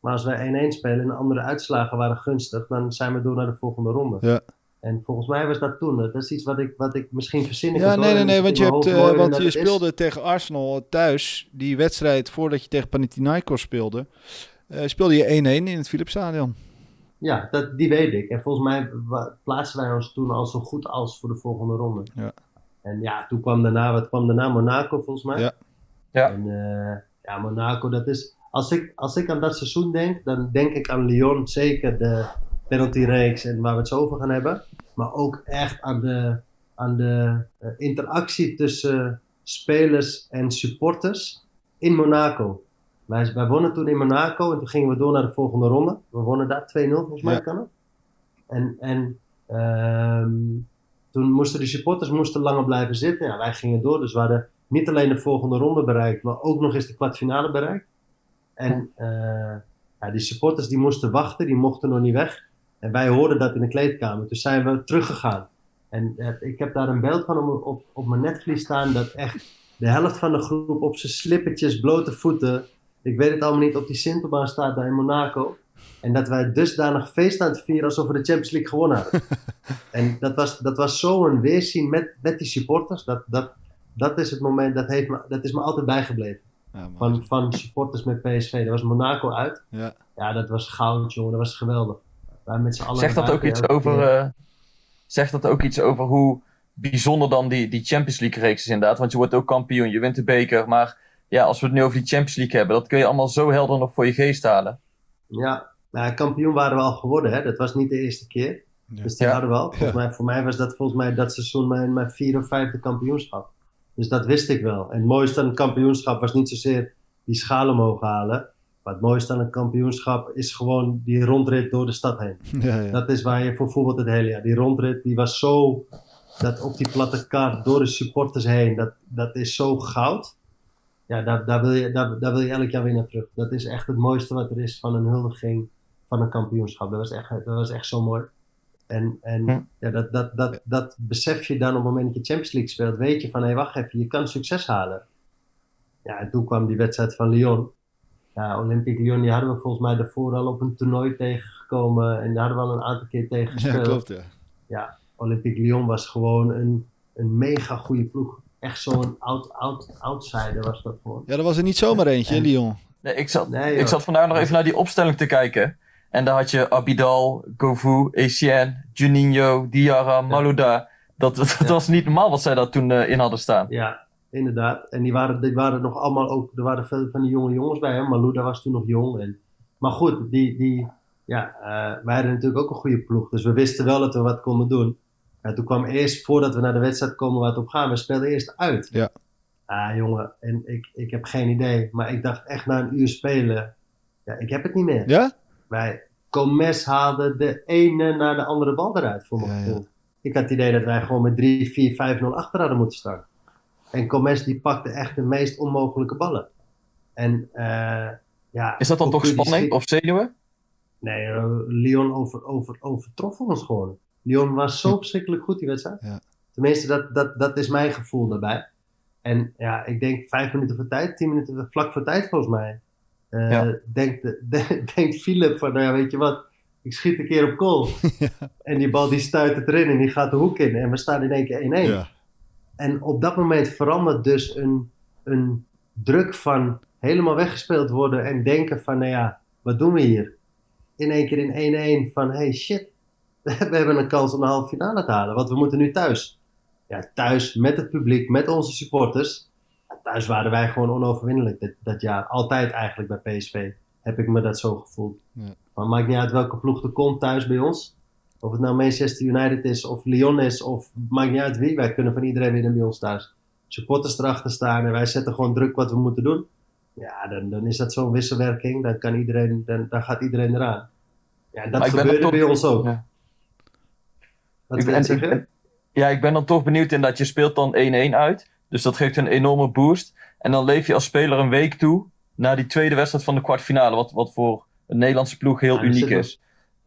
Maar als wij 1-1 spelen en de andere uitslagen waren gunstig, dan zijn we door naar de volgende ronde. Ja. En volgens mij was dat toen. Dat is iets wat ik, wat ik misschien verzin. Ja, nee, nee, nee, want je, hebt, eh, want je is. speelde tegen Arsenal thuis, die wedstrijd voordat je tegen Panathinaikos speelde, eh, speelde je 1-1 in het Philipsstadion. Ja, dat, die weet ik. En volgens mij plaatsen wij ons toen al zo goed als voor de volgende ronde. Ja. En ja, toen kwam daarna, wat kwam daarna? Monaco volgens mij. Ja. Ja. En eh, ja, Monaco, dat is... Als ik, als ik aan dat seizoen denk, dan denk ik aan Lyon. Zeker de penaltyreeks en waar we het zo over gaan hebben. Maar ook echt aan de, aan de eh, interactie tussen spelers en supporters in Monaco. Wij, wij wonnen toen in Monaco en toen gingen we door naar de volgende ronde. We wonnen daar 2-0 volgens mij Ja. kan het. En, en ehm, toen moesten de supporters moesten langer blijven zitten. Ja, wij gingen door, dus we hadden niet alleen de volgende ronde bereikt, maar ook nog eens de kwartfinale bereikt. En eh, Ja, die supporters die moesten wachten, die mochten nog niet weg. En wij hoorden dat in de kleedkamer. Toen zijn we teruggegaan. En eh, ik heb daar een beeld van op, op, op mijn netvlies staan dat echt de helft van de groep op zijn slippertjes, blote voeten. Ik weet het allemaal niet, op die Sintelbaan staat daar in Monaco. En dat wij dusdanig feest aan het vieren alsof we de Champions League gewonnen hadden. en dat was, dat was zo'n weerzien met, met die supporters. Dat, dat, dat is het moment, dat, heeft me, dat is me altijd bijgebleven. Ja. Van, van supporters met PSV. Dat was Monaco uit. Ja. Ja, dat was goud, jongen. Dat was geweldig. Wij met z'n allen Zegt dat ook iets over, eh, zegt dat ook iets over hoe bijzonder dan die, die Champions League reeks is inderdaad? Want je wordt ook kampioen, je wint de beker. Maar ja, als we het nu over die Champions League hebben, dat kun je allemaal zo helder nog voor je geest halen. Ja, nou, kampioen waren we al geworden. Hè? Dat was niet de eerste keer. Ja. Dus die Ja. hadden we al. Volgens Ja. mij, voor mij was dat volgens mij dat seizoen mijn, mijn vierde of vijfde kampioenschap. Dus dat wist ik wel. En het mooiste aan een kampioenschap was niet zozeer die schalen mogen halen. Maar het mooiste aan een kampioenschap is gewoon die rondrit door de stad heen. Ja, ja. Dat is waar je voor voetbalt het hele jaar. Die rondrit die was zo, dat op die platte kaart door de supporters heen, dat, dat is zo goud. Ja, daar, daar, wil je, daar, daar wil je elk jaar weer naar terug. Dat is echt het mooiste wat er is van een huldiging van een kampioenschap. Dat was echt, dat was echt zo mooi. En, en ja, dat, dat, dat, dat besef je dan op het moment dat je Champions League speelt. Weet je van, hé, wacht even, je kan succes halen. Ja, en toen kwam die wedstrijd van Lyon. Ja, Olympique Lyon, die hadden we volgens mij daarvoor al op een toernooi tegengekomen. En daar hadden we al een aantal keer tegen ja, gespeeld. klopt ja. Ja, Olympique Lyon was gewoon een, een mega goede ploeg. Echt zo'n out, out, outsider was dat gewoon. Ja, er was er niet zomaar eentje, En- Lyon. Nee, ik, zat, Nee, ik zat vandaag nog even naar die opstelling te kijken. En daar had je Abidal, Govou, Etienne, Juninho, Diarra, Malouda. Dat, dat, Ja. was niet normaal wat zij daar toen eh, in hadden staan. Ja, inderdaad. En die waren, die waren nog allemaal ook, er waren veel van die jonge jongens bij hem. Malouda was toen nog jong. En, maar goed, die, die, ja, eh, wij hadden natuurlijk ook een goede ploeg. Dus we wisten wel dat we wat konden doen. Ja, toen kwam eerst, voordat we naar de wedstrijd komen waar het op gaan, we speelden eerst uit. Ja. Ah, jongen, en ik, ik heb geen idee. Maar ik dacht echt na een uur spelen, ja, ik heb het niet meer. Ja? Wij, Comes haalde de ene naar de andere bal eruit, voor mijn Ja, ja. gevoel. Ik had het idee dat wij gewoon met 3, 4, 5, 0 achter hadden moeten staan. En Comes die pakte echt de meest onmogelijke ballen. En eh, ja... Is dat dan toch spanning of zenuwen? Nee, eh, Lyon over, over, overtrof ons gewoon. Lyon was zo verschrikkelijk goed die wedstrijd. Ja. Tenminste, dat, dat, dat is mijn gevoel daarbij. En ja, ik denk vijf minuten voor tijd, tien minuten vlak voor tijd volgens mij. Eh, Ja. denkt, de- denkt Philip van, nou ja, weet je wat, ik schiet een keer op goal. En die bal die stuit het erin en die gaat de hoek in. En we staan in één keer 1-1. Ja. En op dat moment verandert dus een, een druk van helemaal weggespeeld worden en denken van, nou ja, wat doen we hier? In één keer in 1-1 van, hey shit, we hebben een kans om de halve finale te halen, want we moeten nu thuis. Ja, thuis met het publiek, met onze supporters. Ja, thuis waren wij gewoon onoverwinnelijk dit, dat jaar. Altijd eigenlijk bij PSV heb ik me dat zo gevoeld. Ja. Maar maakt niet uit welke ploeg er komt thuis bij ons. Of het nou Manchester United is, of Lyon is, of maakt niet uit wie. Wij kunnen van iedereen winnen bij ons thuis. Supporters erachter staan en wij zetten gewoon druk wat we moeten doen. Ja, dan, dan is dat zo'n wisselwerking. Dan, kan iedereen, dan, dan gaat iedereen eraan. Ja, dat Maar gebeurde bij ons ook. Ja. Wat Ik wil ben, ja, ik ben dan toch benieuwd in dat je speelt dan 1-1 uit. Dus dat geeft een enorme boost. En dan leef je als speler een week toe naar die tweede wedstrijd van de kwartfinale. Wat, wat voor een Nederlandse ploeg heel Ja, uniek nog- is.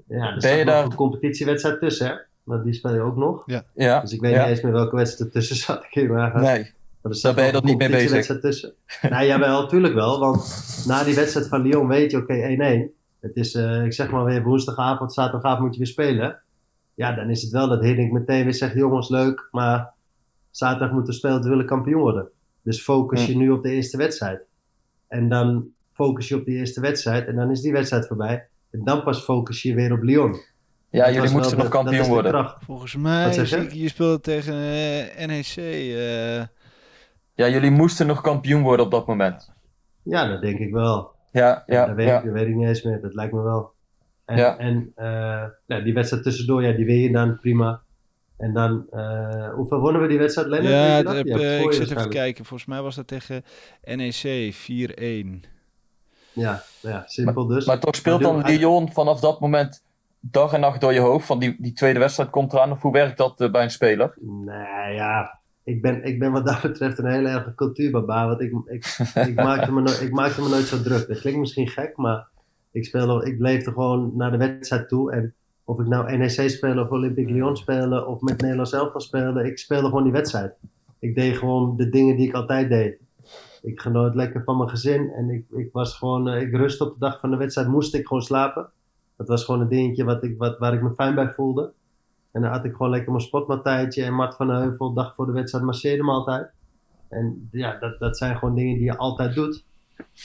Ja, er Ben staat je nog daar- een competitiewedstrijd tussen, hè? Want die speel je ook nog. Ja, Dus ik weet ja. niet eens meer welke wedstrijd ertussen zat. Ik hier maar Nee, Maar er staat ben je dat niet mee bezig. tussen. nou, jawel, natuurlijk wel. Want na die wedstrijd van Lyon weet je, oké, 1-1. Het is, eh, ik zeg maar weer woensdagavond, zaterdagavond moet je weer spelen. Ja, dan is het wel dat Hiddink meteen weer zegt, jongens, leuk, maar zaterdag moeten we spelen, we willen kampioen worden. Dus focus je nu op de eerste wedstrijd. En dan focus je op die eerste wedstrijd en dan is die wedstrijd voorbij. En dan pas focus je weer op Lyon. ja, Dat jullie moesten nog de- dat kampioen is de worden. kracht. Volgens mij zie je? ik, je speelde tegen eh, NEC. eh, Ja, jullie moesten nog kampioen worden op dat moment. Ja, dat denk ik wel. Ja, ja, dat, weet ja. ik, dat weet ik niet eens meer. Dat lijkt me wel. En, Ja. en eh, nou, die wedstrijd tussendoor, ja, die win je dan prima. En dan, eh, hoeveel wonnen we die wedstrijd, Lennart? Ja, dat? heb, eh, ik zit even kijken. Volgens mij was dat tegen NEC 4-1. Ja, ja, simpel dus. Maar toch speelt Maar dan Lyon vanaf dat moment dag en nacht door je hoofd. Van die, die tweede wedstrijd komt eraan. Of hoe werkt dat bij een speler? Nee, ja. Ik ben, ik ben wat dat betreft een hele erge cultuurbaba. Want ik, ik, ik, maakte me no- ik maakte me nooit zo druk. Dat klinkt misschien gek, maar Ik, speelde, ik leefde gewoon naar de wedstrijd toe. En of ik nou NEC spelen of Olympique Lyon spelen of met Nederlands elftal spelen, ik speelde gewoon die wedstrijd. Ik deed gewoon de dingen die ik altijd deed. Ik genoot lekker van mijn gezin en ik, ik was gewoon, eh, ik rust op de dag van de wedstrijd, moest ik gewoon slapen. Dat was gewoon een dingetje wat ik, wat, waar ik me fijn bij voelde. En dan had ik gewoon lekker mijn sportmatijtje en Mart van de Heuvel, dag voor de wedstrijd, masseerde me altijd. En ja, dat, dat zijn gewoon dingen die je altijd doet.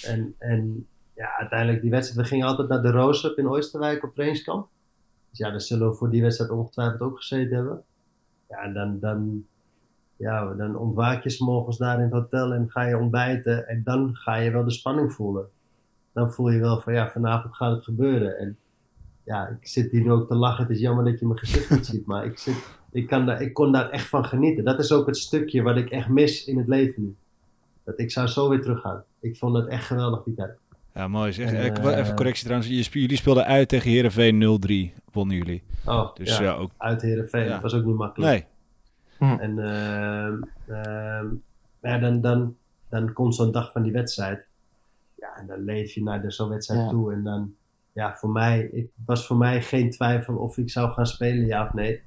En, en ja, uiteindelijk die wedstrijd, we gingen altijd naar de Roosep in Oosterwijk op trainingskamp. Dus ja, daar zullen we voor die wedstrijd ongetwijfeld ook gezeten hebben. Ja, en dan, dan, ja, dan ontwaak je morgens daar in het hotel en ga je ontbijten. En dan ga je wel de spanning voelen. Dan voel je wel van ja, vanavond gaat het gebeuren. En ja, ik zit hier nu ook te lachen. Het is jammer dat je mijn gezicht niet ziet. Maar ik, zit, ik, kan daar, ik kon daar echt van genieten. Dat is ook het stukje wat ik echt mis in het leven nu. Dat ik zou zo weer teruggaan. Ik vond het echt geweldig die tijd. Ja, mooi. Zeg. En, Ik- eh, even correctie trouwens. Jullie speelden uit tegen Heerenveen 0-3. Wonnen jullie. Oh, Dus ja, ja, ook... uit Heerenveen. Ja. Dat was ook niet makkelijk. Nee. En ehm, ehm, ja, dan, dan, dan komt zo'n dag van die wedstrijd. Ja, en dan leef je naar de- zo'n wedstrijd Ja. toe. En dan, ja, voor mij, het was voor mij geen twijfel of ik zou gaan spelen, ja of nee.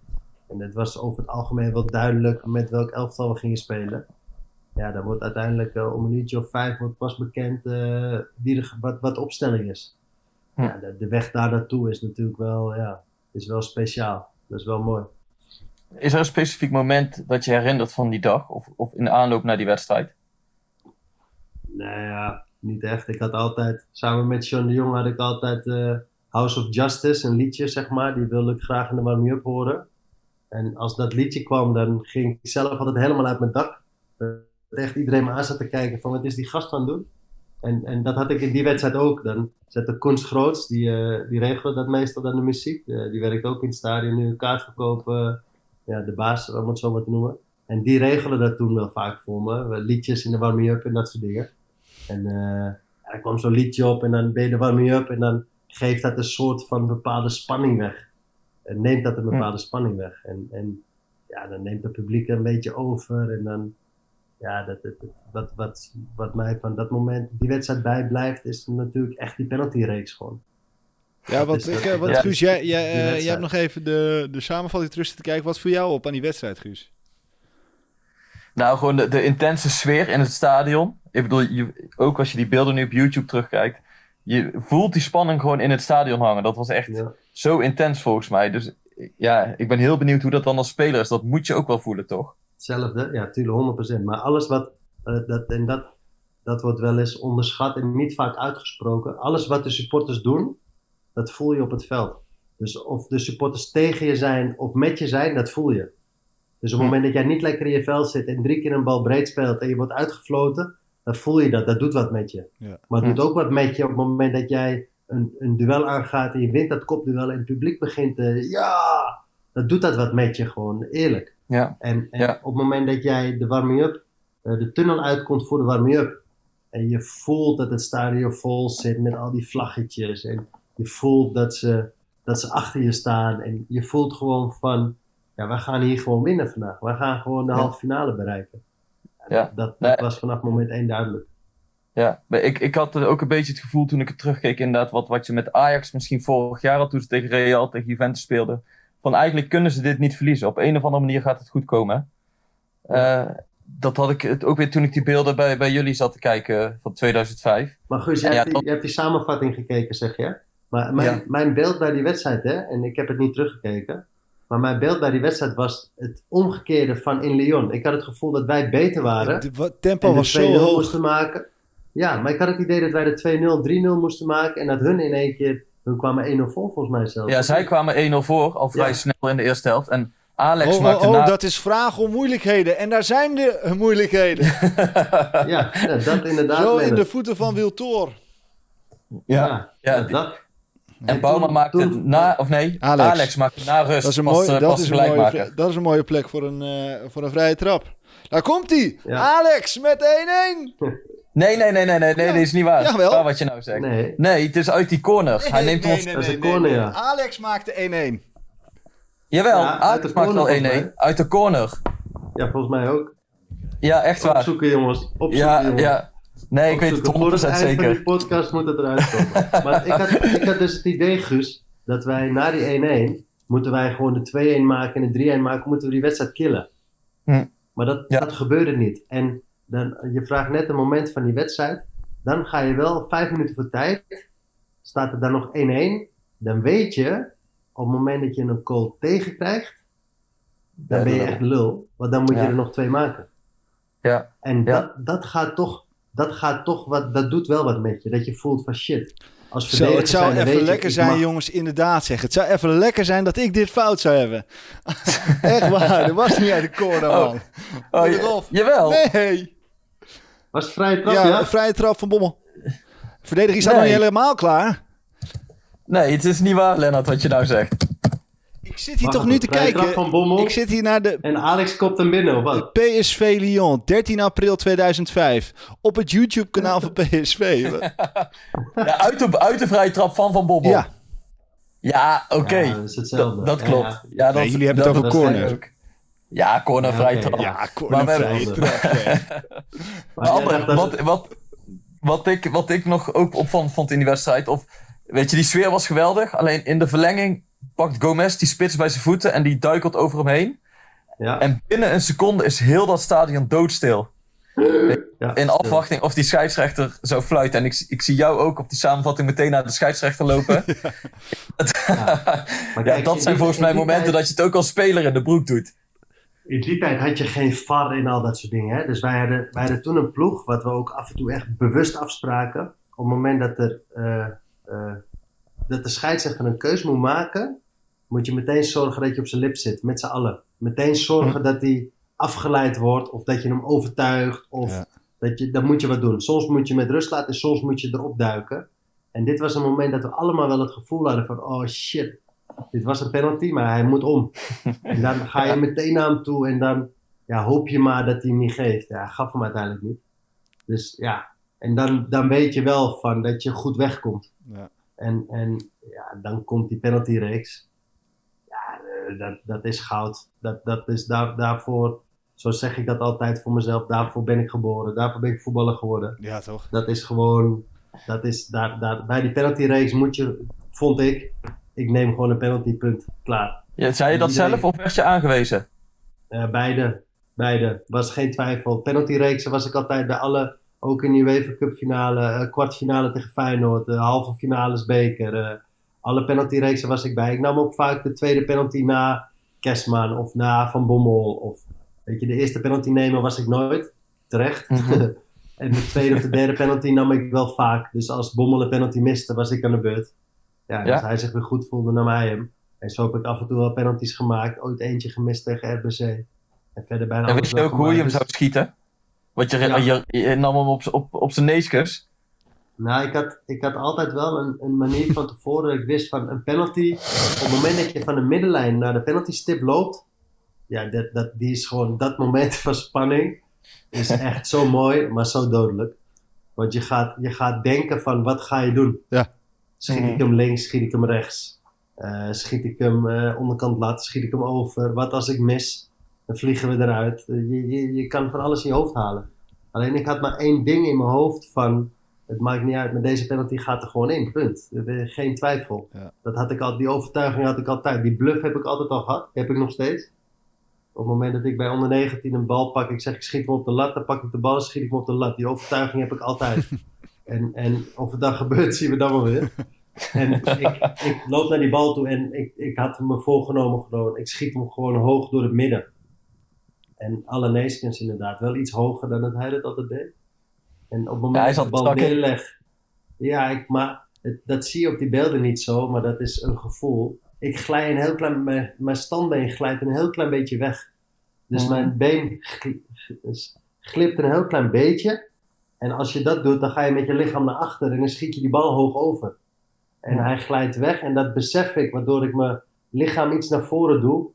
En het was over het algemeen wel duidelijk met welk elftal we gingen spelen. Ja, dan wordt uiteindelijk eh, om een uurtje of vijf wordt pas bekend eh, wie de, wat, wat de opstelling is. Hm. Ja, de, de weg daar naartoe is natuurlijk wel, ja, is wel speciaal. Dat is wel mooi. Is er een specifiek moment dat je herinnert van die dag? Of, of in de aanloop naar die wedstrijd? Nou ja, niet echt. Ik had altijd, samen met Sean de Jong had ik altijd eh, House of Justice, een liedje zeg maar. Die wilde ik graag in de warming-up horen. En als dat liedje kwam, dan ging ik zelf altijd helemaal uit mijn dak. Dat echt iedereen me aan zat te kijken van, wat is die gast aan het doen? En, en dat had ik in die wedstrijd ook. Dan zette Kunst Groots, die, eh die regelde dat meestal dan de muziek. Eh, die werkt ook in het stadion nu, kaart verkopen. ja, de baas, om het zo maar te noemen. En die regelen dat toen wel vaak voor me. We- Liedjes in de warming-up en dat soort dingen. En eh, ja, er kwam zo'n liedje op en dan ben je de warming-up en dan geeft dat een soort van bepaalde spanning weg. En neemt dat een bepaalde spanning weg. En, en ja, dan neemt het publiek een beetje over en dan, ja, dat, dat, dat- wat, wat, wat mij van dat moment, die wedstrijd bijblijft, is natuurlijk echt die penaltyreeks gewoon. Ja, want, Dus ik, dat- eh, want ja. Guus, jij, jij, eh, jij hebt nog even de, de samenvatting terug te kijken. Wat voor jou op aan die wedstrijd, Guus? Nou, gewoon de, de intense sfeer in het stadion. Ik bedoel, je, ook als je die beelden nu op YouTube terugkijkt. Je voelt die spanning gewoon in het stadion hangen. Dat was echt Ja. zo intens volgens mij. Dus ja, ik ben heel benieuwd hoe dat dan als speler is. Dat moet je ook wel voelen, toch? Hetzelfde, ja, tuurlijk, 100%. Maar alles wat, eh, dat, en dat, dat wordt wel eens onderschat en niet vaak uitgesproken. Alles wat de supporters doen, dat voel je op het veld. Dus of de supporters tegen je zijn of met je zijn, dat voel je. Dus op het moment dat jij niet lekker in je veld zit en drie keer een bal breed speelt en je wordt uitgefloten, dan voel je dat. Dat doet wat met je. Ja. Maar het doet ook wat met je op het moment dat jij een, een duel aangaat en je wint dat kopduel en het publiek begint te, ja, dat doet dat wat met je gewoon, eerlijk. Ja. En, en Ja. op het moment dat jij de warming-up, eh, de tunnel uitkomt voor de warming-up, en je voelt dat het stadion vol zit met al die vlaggetjes, en je voelt dat ze, dat ze achter je staan, en je voelt gewoon van, ja, we gaan hier gewoon winnen vandaag. We gaan gewoon de Ja. halve finale bereiken. Ja. Dat, dat Nee. was vanaf moment één duidelijk. Ja, maar ik, ik had ook een beetje het gevoel toen ik het terugkeek, inderdaad, wat, wat je met Ajax misschien vorig jaar had toen ze tegen Real, tegen Juventus speelden. Van eigenlijk kunnen ze dit niet verliezen. Op een of andere manier gaat het goed komen. Eh, dat had ik het ook weer toen ik die beelden bij, bij jullie zat te kijken van 2005. Maar Guus, jij, Ja, hebt, die, dat- jij hebt die samenvatting gekeken, zeg je? Maar mijn, Ja. mijn beeld bij die wedstrijd, hè, en ik heb het niet teruggekeken, maar mijn beeld bij die wedstrijd was het omgekeerde van in Lyon. Ik had het gevoel dat wij beter waren Het tempo en de was 2-0 zo hoog. moesten maken. Ja, maar ik had het idee dat wij de 2-0, 3-0 moesten maken en dat hun in één keer, hun kwamen 1-0 voor volgens mij zelfs. Ja, zij kwamen 1-0 voor, al vrij Ja. snel in de eerste helft. En Alex Oh, maakte oh, oh, na... dat is vragen om moeilijkheden. En daar zijn de moeilijkheden. Ja, dat inderdaad. Zo in de voeten van Wiltor. ja. Ja, Ja, dat. En Bouwman toen- maakte toen- na, of nee, Alex. Alex, maakte na rust Dat is een, mooi, eh, dat pas is een mooie, dat is een mooie plek voor een, eh, voor een vrije trap. Daar komt hij. Ja. Alex met 1-1. Nee, nee, nee, nee, nee, nee, Ja. dat is niet waar. Jawel. Waar wat je nou zegt. Nee. Nee, het is uit die corner. Hij neemt ons... Dat is een corner, ja. Alex maakte 1-1. Jawel, Ja, uit Alex de maakt wel corner 1-1. volgens Uit de corner. ja, volgens mij ook. Ja, echt waar. Opzoeken jongens, opzoeken Ja, jongens. ja. Nee, ik weet het opzoeken. Voor 100% eind van zeker. die podcast moet het eruit komen. maar ik had, ik had dus het idee, Guus, dat wij na die 1-1 moeten wij gewoon de 2-1 maken en de 3-1 maken, moeten we die wedstrijd killen. Hm. Maar dat, Ja. dat gebeurde niet. En dan, je vraagt net een moment van die wedstrijd, dan ga je wel vijf minuten voor tijd, staat er dan nog 1-1, dan weet je, op het moment dat je een goal tegenkrijgt, dan ben je echt lul, want dan moet je Ja. er nog twee maken. Ja, En Ja. dat, dat gaat toch, dat gaat toch wat, dat doet wel wat met je. Dat je voelt van shit. Als Zo, het zou even lekker ik zijn, mag- jongens, inderdaad zeg. Het zou even lekker zijn dat ik dit fout zou hebben. Echt waar, dat was niet uit de corner, Oh. man. Oh, jawel. Nee. Was het vrije trap, Ja, ja? een vrije trap van Bommel. Verdediging staat Nee. nog niet helemaal klaar. Nee, het is niet waar, Lennart, wat je nou zegt. Ik zit hier Wacht toch nu te even, vrije trap kijken. van Bommel. Ik zit hier naar de En Alex kopt hem binnen, of wat? PSV Lyon, 13 april 2005. Op het YouTube-kanaal van PSV. Ja, uit, de, uit de vrije trap van Van Bommel. Ja, Ja, oké. Ja, dat is hetzelfde. Dat, Ja, klopt. ja. Ja, dat, Nee, jullie hebben het over corner. Ja, corner, Ja, trap. ja, Maar wat, wat, wat, ik, wat ik nog ook opvallend vond in die wedstrijd, of weet je, die sfeer was geweldig. Alleen in de verlenging pakt Gomez die spits bij zijn voeten en die duikelt over hem heen. ja, En binnen een seconde is heel dat stadion doodstil. ja, In afwachting of die scheidsrechter zou fluiten. En ik, ik zie jou ook op die samenvatting meteen naar de scheidsrechter lopen. Ja, kijk, dat zijn die- volgens mij momenten tijd- dat je het ook als speler in de broek doet. In die tijd had je geen VAR en al dat soort dingen. Hè? Dus wij hadden, wij hadden toen een ploeg, wat we ook af en toe echt bewust afspraken. Op het moment dat, er, eh, eh, dat de scheidsrechter een keus moet maken, moet je meteen zorgen dat je op zijn lip zit, met z'n allen. Meteen zorgen dat hij afgeleid wordt, of dat je hem overtuigt, of Ja. dat je, dan moet je wat doen. Soms moet je met rust laten, en soms moet je erop duiken. En dit was een moment dat we allemaal wel het gevoel hadden van, oh shit, dit was een penalty, maar hij moet om. En dan ga je meteen naar hem toe en dan ja, hoop je maar dat hij hem niet geeft. Ja, hij gaf hem uiteindelijk niet. Dus ja, en dan, dan weet je wel van dat je goed wegkomt. Ja. En, en ja, dan komt die penaltyreeks. Ja, eh, dat, dat is goud. Dat, dat is daar, daarvoor, zo zeg ik dat altijd voor mezelf, daarvoor ben ik geboren. Daarvoor ben ik voetballer geworden. Ja, toch? Dat is gewoon, dat is, daar, daar, bij die penaltyreeks moet je, vond ik, ik neem gewoon een penaltypunt, klaar. Ja, zei je dat Iedereen- zelf of werd je aangewezen? Eh, beide. Beide. Was geen twijfel. Penaltyreeksen was ik altijd bij alle. Ook in die UEFA Cup finale, eh, kwartfinale tegen Feyenoord, de halve finales beker. alle penaltyreeksen was ik bij. Ik nam ook vaak de tweede penalty na Kerstman of na Van Bommel. Of, weet je, de eerste penalty nemen was ik nooit. Terecht. Mhm. en de tweede of de derde penalty nam ik wel vaak. Dus als Bommel een penalty miste, was ik aan de beurt. Ja, als hij zich weer goed voelde, nam hij hem. En zo heb ik af en toe wel penalties gemaakt. Ooit eentje gemist tegen RBC. En verder bijna En wist je ook hoe je hem zou schieten? Want je, Ja. je, je nam hem op, op, op zijn neuskus. Nou, ik had, ik had altijd wel een, een manier van tevoren dat ik wist van een penalty. Op het moment dat je van de middenlijn naar de penalty stip loopt. Ja, dat, dat, die is gewoon dat moment van spanning. Is echt zo mooi, maar zo dodelijk. Want je gaat, je gaat denken van wat ga je doen? Ja. Schiet Mhm. ik hem links, schiet ik hem rechts? Eh, schiet ik hem eh, onderkant lat, schiet ik hem over? Wat als ik mis? Dan vliegen we eruit. Eh, je, je, je kan van alles in je hoofd halen. Alleen ik had maar één ding in mijn hoofd van... Het maakt niet uit, maar deze penalty gaat er gewoon in. Punt. Geen twijfel. Ja. Dat had ik al, die overtuiging had ik altijd. Die bluff heb ik altijd al gehad. Heb ik nog steeds. Op het moment dat ik bij onder 19 een bal pak, ik zeg ik schiet hem op de lat, dan pak ik de bal en schiet ik hem op de lat. Die overtuiging heb ik altijd. en, en of het dan gebeurt, zien we dan wel weer. En ik, ik loop naar die bal toe en ik, ik had me voorgenomen gewoon, ik schiet hem gewoon hoog door het midden. En alle Neeskens inderdaad, wel iets hoger dan dat hij dat altijd deed. En op het moment Ja, hij dat ik de bal neerleg, ja, ik, maar het- dat zie je op die beelden niet zo, maar dat is een gevoel. Ik glij een heel klein, mijn, mijn standbeen glijdt een heel klein beetje weg. Dus Mhm. mijn been gl- g- glipt een heel klein beetje. En als je dat doet, dan ga je met je lichaam naar achter en dan schiet je die bal hoog over. En hij glijdt weg en dat besef ik, waardoor ik mijn lichaam iets naar voren doe.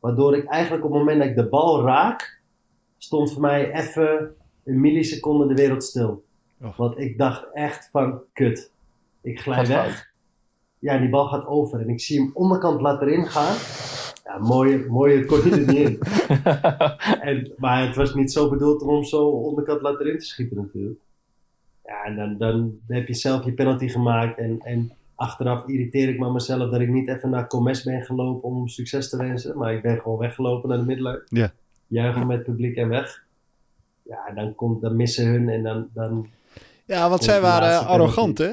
Waardoor ik eigenlijk op het moment dat ik de bal raak, stond voor mij even een milliseconde de wereld stil. Want ik dacht echt van, kut. Ik glij weg. Ja, die bal gaat over. En ik zie hem onderkant laten erin gaan. Ja, mooie, mooie kon er niet in. En, maar het was niet zo bedoeld om zo onderkant laten erin te schieten natuurlijk. Ja, en dan, dan heb je zelf je penalty gemaakt. En, en achteraf irriteer ik me aan mezelf dat ik niet even naar Comes ben gelopen om succes te wensen. Maar ik ben gewoon weggelopen naar de middelen. Ja. Juichen met het publiek en weg. Ja, dan, komt, dan missen hun en dan... dan Ja, want zij waren arrogant, hè?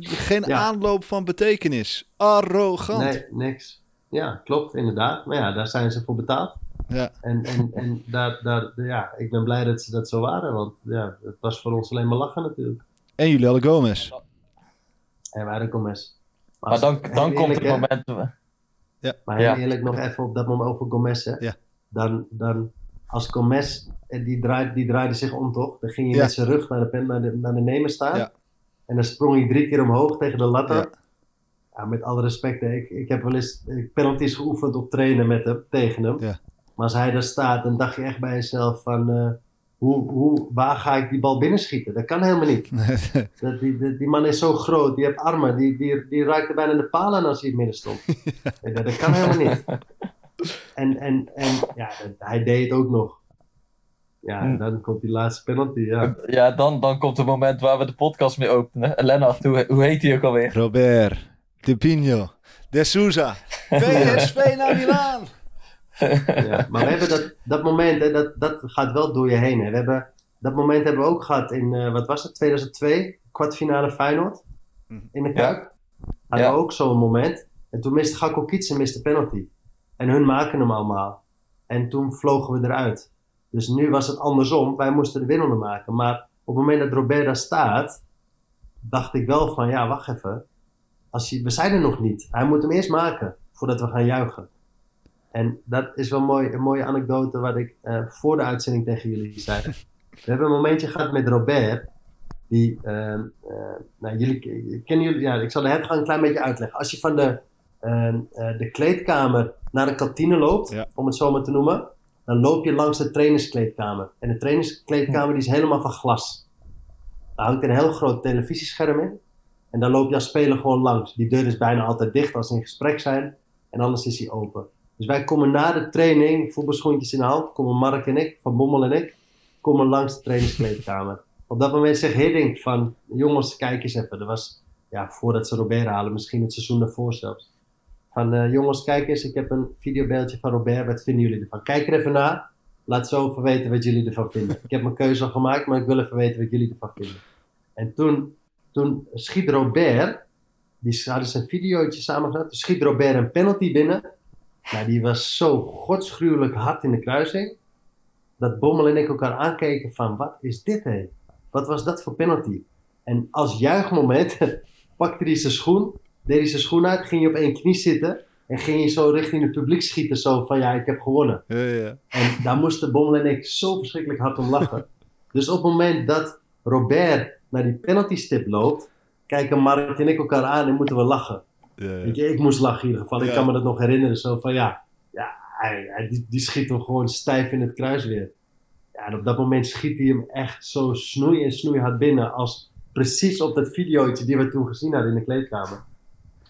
Geen Ja. aanloop van betekenis. Arrogant. nee, niks. Ja, klopt, inderdaad. Maar ja, daar zijn ze voor betaald. Ja. En, en, en daar, daar, ja, ik ben blij dat ze dat zo waren. Want ja, het was voor ons alleen maar lachen natuurlijk. En jullie hadden Gomez. En hadden Gomez. Maar als- dan, dan komt het hè, moment... Maar heel Ja. eerlijk nog even op dat moment over Gomez. Hè. Ja. Dan, dan als Gomez, eh, die draaide, die draaide zich om toch? Dan ging hij Ja. met zijn rug naar de, pen, naar de, naar de nemer staan. Ja. En dan sprong hij drie keer omhoog tegen de latten. Ja. Ja. met alle respect, ik, ik heb wel eens eh, penalties geoefend op trainen met hem, tegen hem. Ja. Maar als hij daar staat, dan dacht je echt bij jezelf van... eh, hoe, hoe, waar ga ik die bal binnenschieten? Dat kan helemaal niet. Dat, die, die, die man is zo groot, die heeft armen, die, die, die raakte bijna de paal aan als hij in het midden stond. Dat, dat kan helemaal niet. En, en, en ja, hij deed het ook nog. Ja, en dan komt die laatste penalty, ja. Ja, dan, dan komt het moment waar we de podcast mee openen. En Lennart, hoe, hoe heet hij ook alweer? Robert. De Pino. De Souza. PSV naar Milaan. Ja. Maar we hebben dat, dat moment, hè, dat, dat gaat wel door je heen. Hè. We hebben, dat moment hebben we ook gehad in, eh, wat was het, 2002, kwartfinale Feyenoord. In de Kuip. Hadden Ja. we ook zo'n moment. En toen miste Gakko Kietsen miste penalty. En hun maken hem allemaal. En toen vlogen we eruit. Dus nu was het andersom. Wij moesten de winnende maken. Maar op het moment dat Robert daar staat, dacht ik wel van, ja, wacht even. Als je, we zijn er nog niet. Hij moet hem eerst maken, voordat we gaan juichen. En dat is wel mooi, een mooie anekdote wat ik eh, voor de uitzending tegen jullie zei. We hebben een momentje gehad met Robert. Die, ehm, eh, nou, jullie kennen jullie, ja, ik zal de hertgang een klein beetje uitleggen. Als je van de, ehm, eh, de kleedkamer naar de kantine loopt, Ja. om het zo maar te noemen, dan loop je langs de trainerskleedkamer. En de trainerskleedkamer die is helemaal van glas. Daar hangt een heel groot televisiescherm in. En daar loop je als speler gewoon langs. Die deur is bijna altijd dicht als ze in gesprek zijn. En anders is die open. Dus wij komen na de training, voetbalschoentjes in de hand, komen Mark en ik, Van Bommel en ik, komen langs de trainingskleedkamer. Op dat moment zegt Hiddink van, jongens, kijk eens even. Dat was, ja, voordat ze Robert halen, misschien het seizoen daarvoor zelfs. Van, eh, jongens, kijk eens, ik heb een videobeeldje van Robert, wat vinden jullie ervan? Kijk er even naar, laat zo even weten wat jullie ervan vinden. Ik heb mijn keuze al gemaakt, maar ik wil even weten wat jullie ervan vinden. En toen, toen schiet Robert, die hadden zijn videootje samengezet, toen schiet Robert een penalty binnen. Nou, die was zo godsgruwelijk hard in de kruising. Dat Bommel en ik elkaar aankeken van, wat is dit hé? Wat was dat voor penalty? En als juichmoment pakte hij zijn schoen, deed hij zijn schoen uit, ging je op één knie zitten en ging je zo richting het publiek schieten, zo van ja, ik heb gewonnen. Ja, ja. En daar moesten Bommel en ik zo verschrikkelijk hard om lachen. dus op het moment dat Robert naar die penalty stip loopt, kijken Mark en ik elkaar aan en moeten we lachen. Weet je, ik moest lachen in ieder geval. Ik kan me dat nog herinneren. Zo van ja, ja hij, hij- die, die schiet hem gewoon stijf in het kruis weer. Ja, en op dat moment schiet hij hem echt zo snoei en snoeihard binnen. Als precies op dat videootje die we toen gezien hadden in de kleedkamer.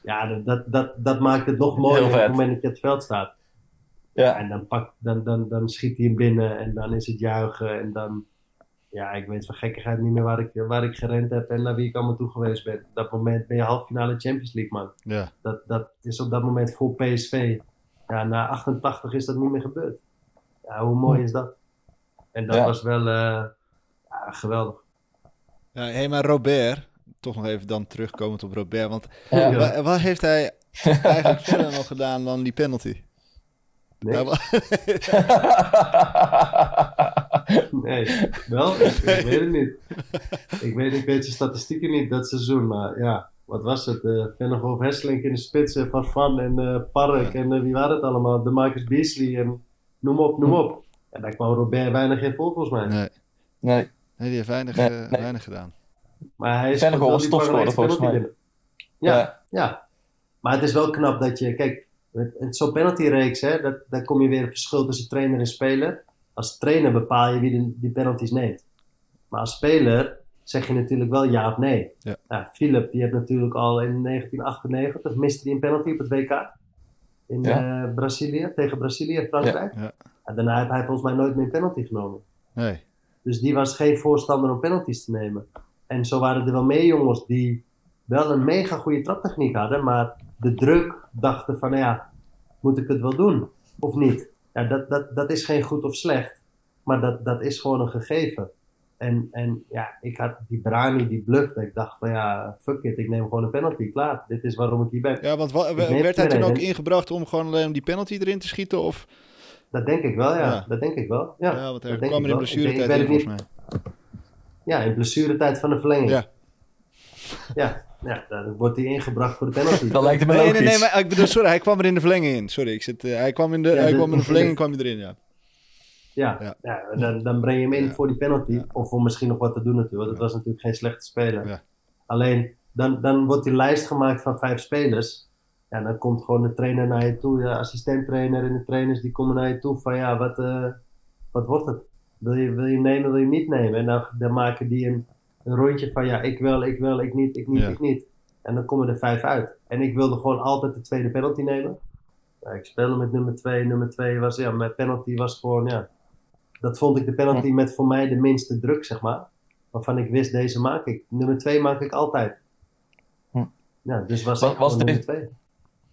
Ja, dat, dat, dat, dat maakt het nog mooier op het moment dat je op het veld staat. Ja. En dan, pak, dan, dan, dan schiet hij hem binnen en dan is het juichen. En dan, ja, ik weet van gekkigheid niet meer waar ik, waar ik gerend heb en naar wie ik allemaal toe geweest ben. Op dat moment ben je halve finale Champions League, man. Ja. Dat, dat is op dat moment voor PSV. Ja, na 88 is dat niet meer gebeurd. Ja, hoe mooi is dat? En dat Ja. was wel eh, ja, geweldig. Ja, hey, maar Robert, toch nog even dan terugkomend op Robert, want Ja. wa- wat heeft hij eigenlijk verder nog gedaan dan die penalty? Nee, Ja, nee. wel, ik, ik weet het niet. Ik weet, ik weet zijn statistieken niet dat seizoen, maar ja, wat was het? Uh, Vennegoff Hesselink in de spitsen, Van Van en eh, Park en eh, wie waren het allemaal? De Marcus Beasley en noem op, noem op. En daar kwam Robert weinig in vol volgens mij. Nee. nee. nee, die heeft weinig, Nee, eh, nee. weinig gedaan. Maar hij is wel was die topscorer volgens binnen. Ja, ja. Maar het is wel knap dat je, kijk, zo'n penaltyreeks, hè, dat, daar kom je weer een verschil tussen trainer en speler. Als trainer bepaal je wie de, die penalties neemt. Maar als speler zeg je natuurlijk wel ja of nee. Ja. Nou, Philip, die heeft natuurlijk al in 1998 miste hij een penalty op het WK. In Ja. eh, Brazilië, tegen Brazilië en Frankrijk. Ja. En daarna heeft hij volgens mij nooit meer een penalty genomen. Nee. Dus die was geen voorstander om penalties te nemen. en zo waren er wel meer jongens die wel een mega goede traptechniek hadden, maar de druk dachten van, nou ja, moet ik het wel doen of niet? Ja, dat, dat, dat is geen goed of slecht, maar dat, dat is gewoon een gegeven. En, en ja, ik had die Brani, die bluffde. Ik dacht van ja, fuck it, ik neem gewoon een penalty. Klaar, dit is waarom ik hier ben. Ja, want werd hij toen ook ingebracht om gewoon alleen die penalty erin te schieten? Of? Dat denk ik wel, ja. Ja. Dat denk ik wel. Ja, Ja, want denk kwam er in blessuretijd in, volgens mij. Ja, in blessuretijd van de verlenging. Ja. Ja, ja dan wordt hij ingebracht voor de penalty. Dat lijkt me Nee, logisch. nee, nee, maar ik bedoel, sorry, hij kwam er in de verlenging in. Sorry, ik zit, eh, hij kwam in de, Ja, hij de- kwam in de verlenging kwam hij erin, ja. Ja, Ja. ja. dan, dan breng je hem in Ja. voor die penalty. Ja. Of om misschien nog wat te doen natuurlijk. Want het was natuurlijk geen slechte speler. Ja. Alleen, dan, dan wordt die lijst gemaakt van vijf spelers. Ja, dan komt gewoon de trainer naar je toe. De assistent-trainer en de trainers die komen naar je toe. Van ja, wat, eh, wat wordt het? Wil je, wil je nemen, wil je niet nemen? En dan, dan maken die een, een rondje van ja, ik wel, ik wel, ik niet, ik niet, Ja. ik niet. En dan komen er vijf uit. En ik wilde gewoon altijd de tweede penalty nemen. Ja, ik speelde met nummer twee. Nummer twee was, ja, mijn penalty was gewoon, ja. Dat vond ik de penalty met voor mij de minste druk, zeg maar. Waarvan ik wist, deze maak ik. Nummer twee maak ik altijd. Hm. Ja, dus was, Was- was nummer twee.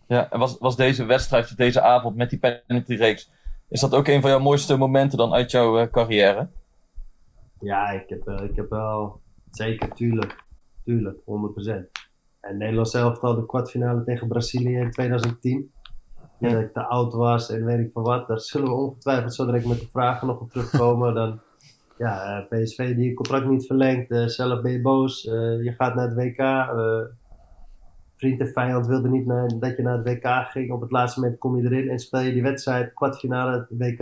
Ja, en was, was deze wedstrijd, deze avond met die penalty-reeks, is dat ook een van jouw mooiste momenten dan uit jouw eh, carrière? Ja, ik heb, eh, ik heb wel... Zeker, tuurlijk. Tuurlijk, 100%. En Nederland zelf al de kwartfinale tegen Brazilië in 2010. Ja, dat ik te oud was en weet ik van wat. Daar zullen we ongetwijfeld zo direct met de vragen nog op terugkomen. Dan, ja, eh, PSV die je contract niet verlengt. eh, zelf ben je boos. eh, je gaat naar het WK. eh, vriend en vijand wilde niet naar, dat je naar het WK ging. Op het laatste moment kom je erin en speel je die wedstrijd, kwartfinale het WK.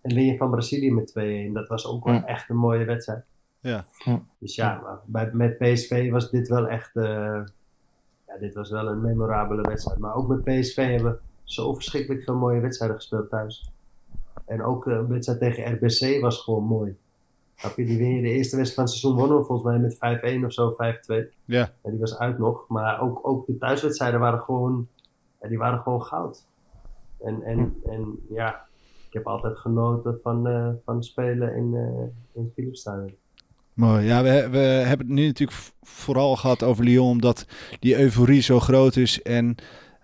En win je van Brazilië met 2-1. Dat was ook wel echt een mooie wedstrijd. Ja. Dus ja, maar bij, met PSV was dit wel echt. eh, ja, dit was wel een memorabele wedstrijd. Maar ook met PSV hebben we zo verschrikkelijk veel mooie wedstrijden gespeeld thuis. En ook eh, een wedstrijd tegen RBC was gewoon mooi. Snap je? Die win je de eerste wedstrijd van het seizoen wonnen we volgens mij met 5-1 of zo, 5-2. Ja. En die was uit nog. Maar ook, ook de thuiswedstrijden waren gewoon, ja, die waren gewoon goud. En, en, en ja, ik heb altijd genoten van, eh, van spelen in, eh in Philipsstadion. Mooi. Ja, we, we hebben het nu natuurlijk vooral gehad over Lyon, omdat die euforie zo groot is. En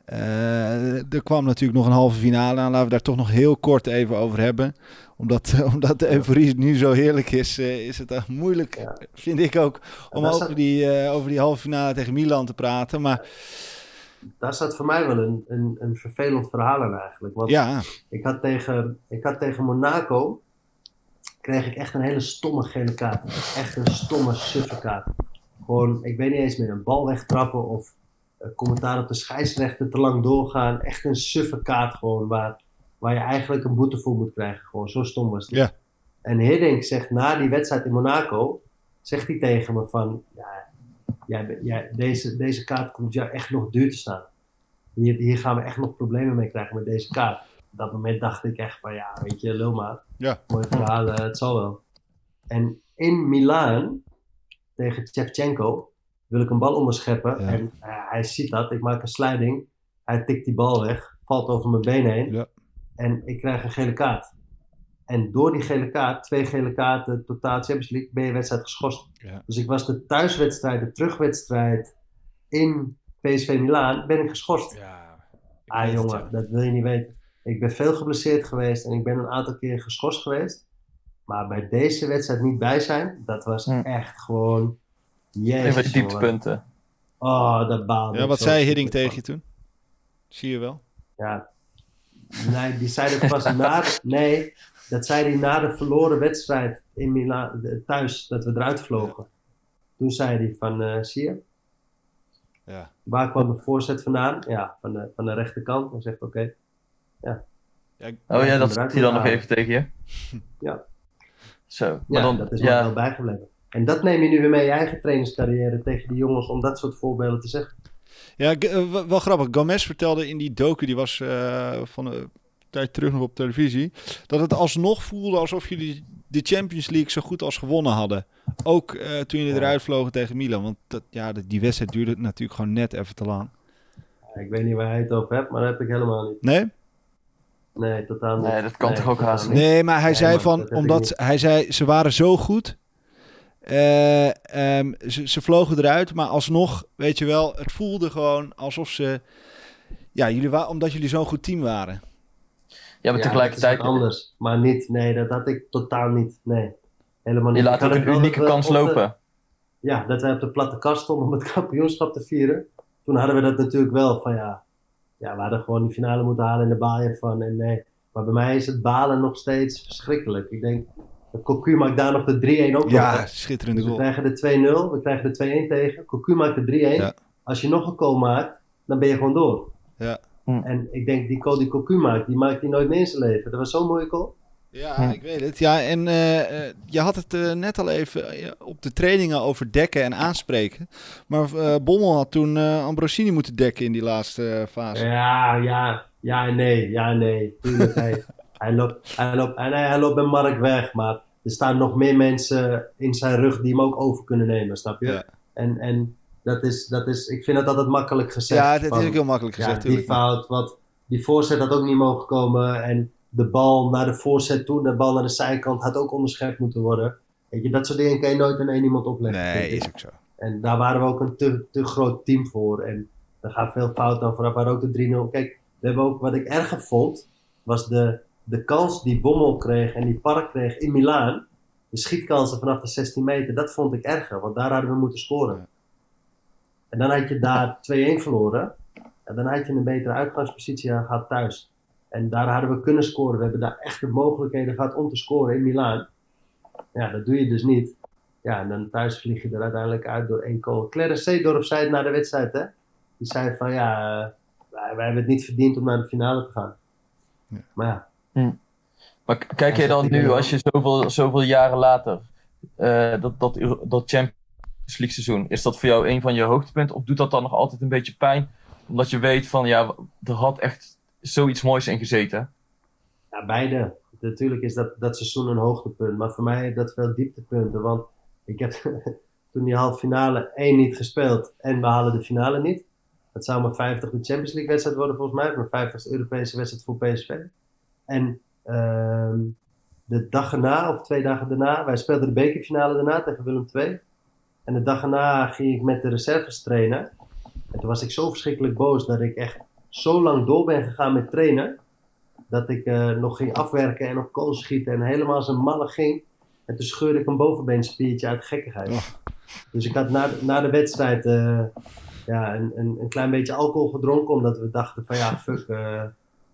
eh, er kwam natuurlijk nog een halve finale aan. Laten we daar toch nog heel kort even over hebben. Omdat, omdat de euforie nu zo heerlijk is, eh, is het echt moeilijk, Ja. vind ik ook, om over die, eh, over die halve finale tegen Milan te praten. Maar daar zat voor mij wel een, een, een vervelend verhaal aan eigenlijk. Want ja, ik, had tegen, ik had tegen Monaco, kreeg ik echt een hele stomme gele kaart. Echt een stomme suffe kaart. Gewoon, ik weet niet eens meer, een bal wegtrappen of eh, commentaar op de scheidsrechter te lang doorgaan. Echt een suffe kaart gewoon, waar, waar je eigenlijk een boete voor moet krijgen. Gewoon, zo stom was het. Ja. En Hiddink zegt na die wedstrijd in Monaco, zegt hij tegen me van, ja, jij, jij, deze, deze kaart komt jou echt nog duur te staan. Hier, hier gaan we echt nog problemen mee krijgen met deze kaart. Op dat moment dacht ik echt van, ja, weet je, lul maar. Ja. Mooi verhaal, eh, het zal wel. En in Milaan, tegen Shevchenko, wil ik een bal onderscheppen. Ja. En eh, hij ziet dat, ik maak een sliding. Hij tikt die bal weg, valt over mijn been heen. Ja. En ik krijg een gele kaart. En door die gele kaart, twee gele kaarten, totaal Champions League, ben je wedstrijd geschorst. Ja. Dus ik was de thuiswedstrijd, de terugwedstrijd in PSV Milaan, ben ik geschorst. ja Ah jongen, dat wil je niet weten. Ik ben veel geblesseerd geweest en ik ben een aantal keer geschorst geweest. Maar bij deze wedstrijd niet bij zijn, dat was Hm. echt gewoon... Jezus, die jongen. dieptepunten. Oh, dat baalde Ja, wat zo zei verschrikkelijk tegen je toen? Zie je wel. Ja. Nee, die zei dat pas na... de- Nee, dat zei hij na de verloren wedstrijd in Milaan, thuis, dat we eruit vlogen. Toen zei hij van, eh, zie je, Ja. waar kwam de voorzet vandaan? Ja, van de, van de rechterkant. Hij zegt, oké. Oh ja, dat zegt hij dan nog even tegen je? Ja. Zo, maar Ja, dan, dat is ja, wel bijgebleven. En dat neem je nu weer mee in je eigen trainingscarrière tegen die jongens om dat soort voorbeelden te zeggen. Ja, eh, wel- grappig. Gomez vertelde in die docu, die was eh, van een tijd terug nog op televisie, dat het alsnog voelde alsof jullie de Champions League zo goed als gewonnen hadden. Ook eh, toen jullie Ja. eruit vlogen tegen Milan. Want dat, ja, die wedstrijd duurde natuurlijk gewoon net even te lang. Ik weet niet waar hij het over hebt, maar dat heb ik helemaal niet. Nee? Nee, totaal niet. Nee, dat kan toch ook haast niet. Nee, maar hij Nee, zei maar van, omdat hij zei, ze waren zo goed. Eh, ehm, ze, ze vlogen eruit, maar alsnog, weet je wel, het voelde gewoon alsof ze... Ja, jullie wa- omdat jullie zo'n goed team waren. Ja, maar Ja, tegelijkertijd, anders. Maar niet, nee, dat had ik totaal niet. Nee, helemaal niet. je laat ook een unieke dat we kans de- lopen. ja, dat wij op de platte kast stonden om het kampioenschap te vieren. Toen hadden we dat natuurlijk wel van ja, ja we hadden gewoon die finale moeten halen en baal je van. En nee, maar bij mij is het balen nog steeds verschrikkelijk. Ik denk, Cocu maakt daar nog de 3-1 ook nog. Ja, schitterende Dus we goal. krijgen de 2-0, we krijgen de 2-1 tegen. Cocu maakt de 3-1. Ja. Als je nog een goal maakt, dan ben je gewoon door. Ja. Hm. En ik denk, die goal die Cocu maakt, die maakt hij nooit meer in zijn leven. Dat was zo'n mooie goal. Ja, Hm. ik weet het. Ja, en eh, eh, je had het eh, net al even op de trainingen over dekken en aanspreken. Maar eh, Bommel had toen eh, Ambrosini moeten dekken in die laatste fase. Ja, ja, ja en nee, ja en nee. Tuurlijk, hij, hij, loopt, hij, loopt, en hij, hij loopt met Mark weg, maar er staan nog meer mensen in zijn rug die hem ook over kunnen nemen, snap je? Ja. En, en dat, is, dat is, ik vind het altijd makkelijk gezegd. Ja, dat is ook heel makkelijk ja, gezegd. die fout, wat, die voorzet had ook niet mogen komen en de bal naar de voorzet toe, de bal naar de zijkant had ook onderschept moeten worden. Weet je, dat soort dingen kan je nooit aan één iemand opleggen. Nee, is ook zo. En daar waren we ook een te, te groot team voor. En er gaat veel fout aan vooraf. Maar ook de 3-0. Kijk, we hebben ook, wat ik erger vond, was de, de kans die Bommel kreeg en die Park kreeg in Milaan. De schietkansen vanaf de 16 meter, dat vond ik erger. Want daar hadden we moeten scoren. En dan had je daar 2-1 verloren. En dan had je een betere uitgangspositie gehad thuis. En daar hadden we kunnen scoren. We hebben daar echt de mogelijkheden gehad om te scoren in Milaan. Ja, dat doe je dus niet. Ja, en dan thuis vlieg je er uiteindelijk uit door één goal. Clarence Seedorf zei het na de wedstrijd, hè. Die zei van, ja, eh, wij, wij hebben het niet verdiend om naar de finale te gaan. Ja. Maar ja, Maar k- kijk je dan nu, als je zoveel, zoveel jaren later, eh, dat, dat, dat Champions League seizoen, is dat voor jou een van je hoogtepunten? Of doet dat dan nog altijd een beetje pijn? Omdat je weet van, ja, er had echt zoiets moois in gezeten. ja, beide. Natuurlijk is dat, dat seizoen een hoogtepunt. Maar voor mij dat veel dieptepunten. Want ik heb toen die halve finale één niet gespeeld. En we halen de finale niet. Dat zou mijn 50 de Champions League wedstrijd worden volgens mij. Mijn 50ste Europese wedstrijd voor PSV. En ehm, de dag erna, of twee dagen daarna, wij speelden de bekerfinale daarna tegen Willem II. En de dag erna ging ik met de reserves trainen. En toen was ik zo verschrikkelijk boos dat ik echt zo lang door ben gegaan met trainen. Dat ik eh, nog ging afwerken en op kool schieten en helemaal een malle ging. En toen scheurde ik een bovenbeenspiertje uit gekkigheid. Oh. Dus ik had na, de- na de wedstrijd eh, ja, een, een, een klein beetje alcohol gedronken. Omdat we dachten van ja, fuck. eh,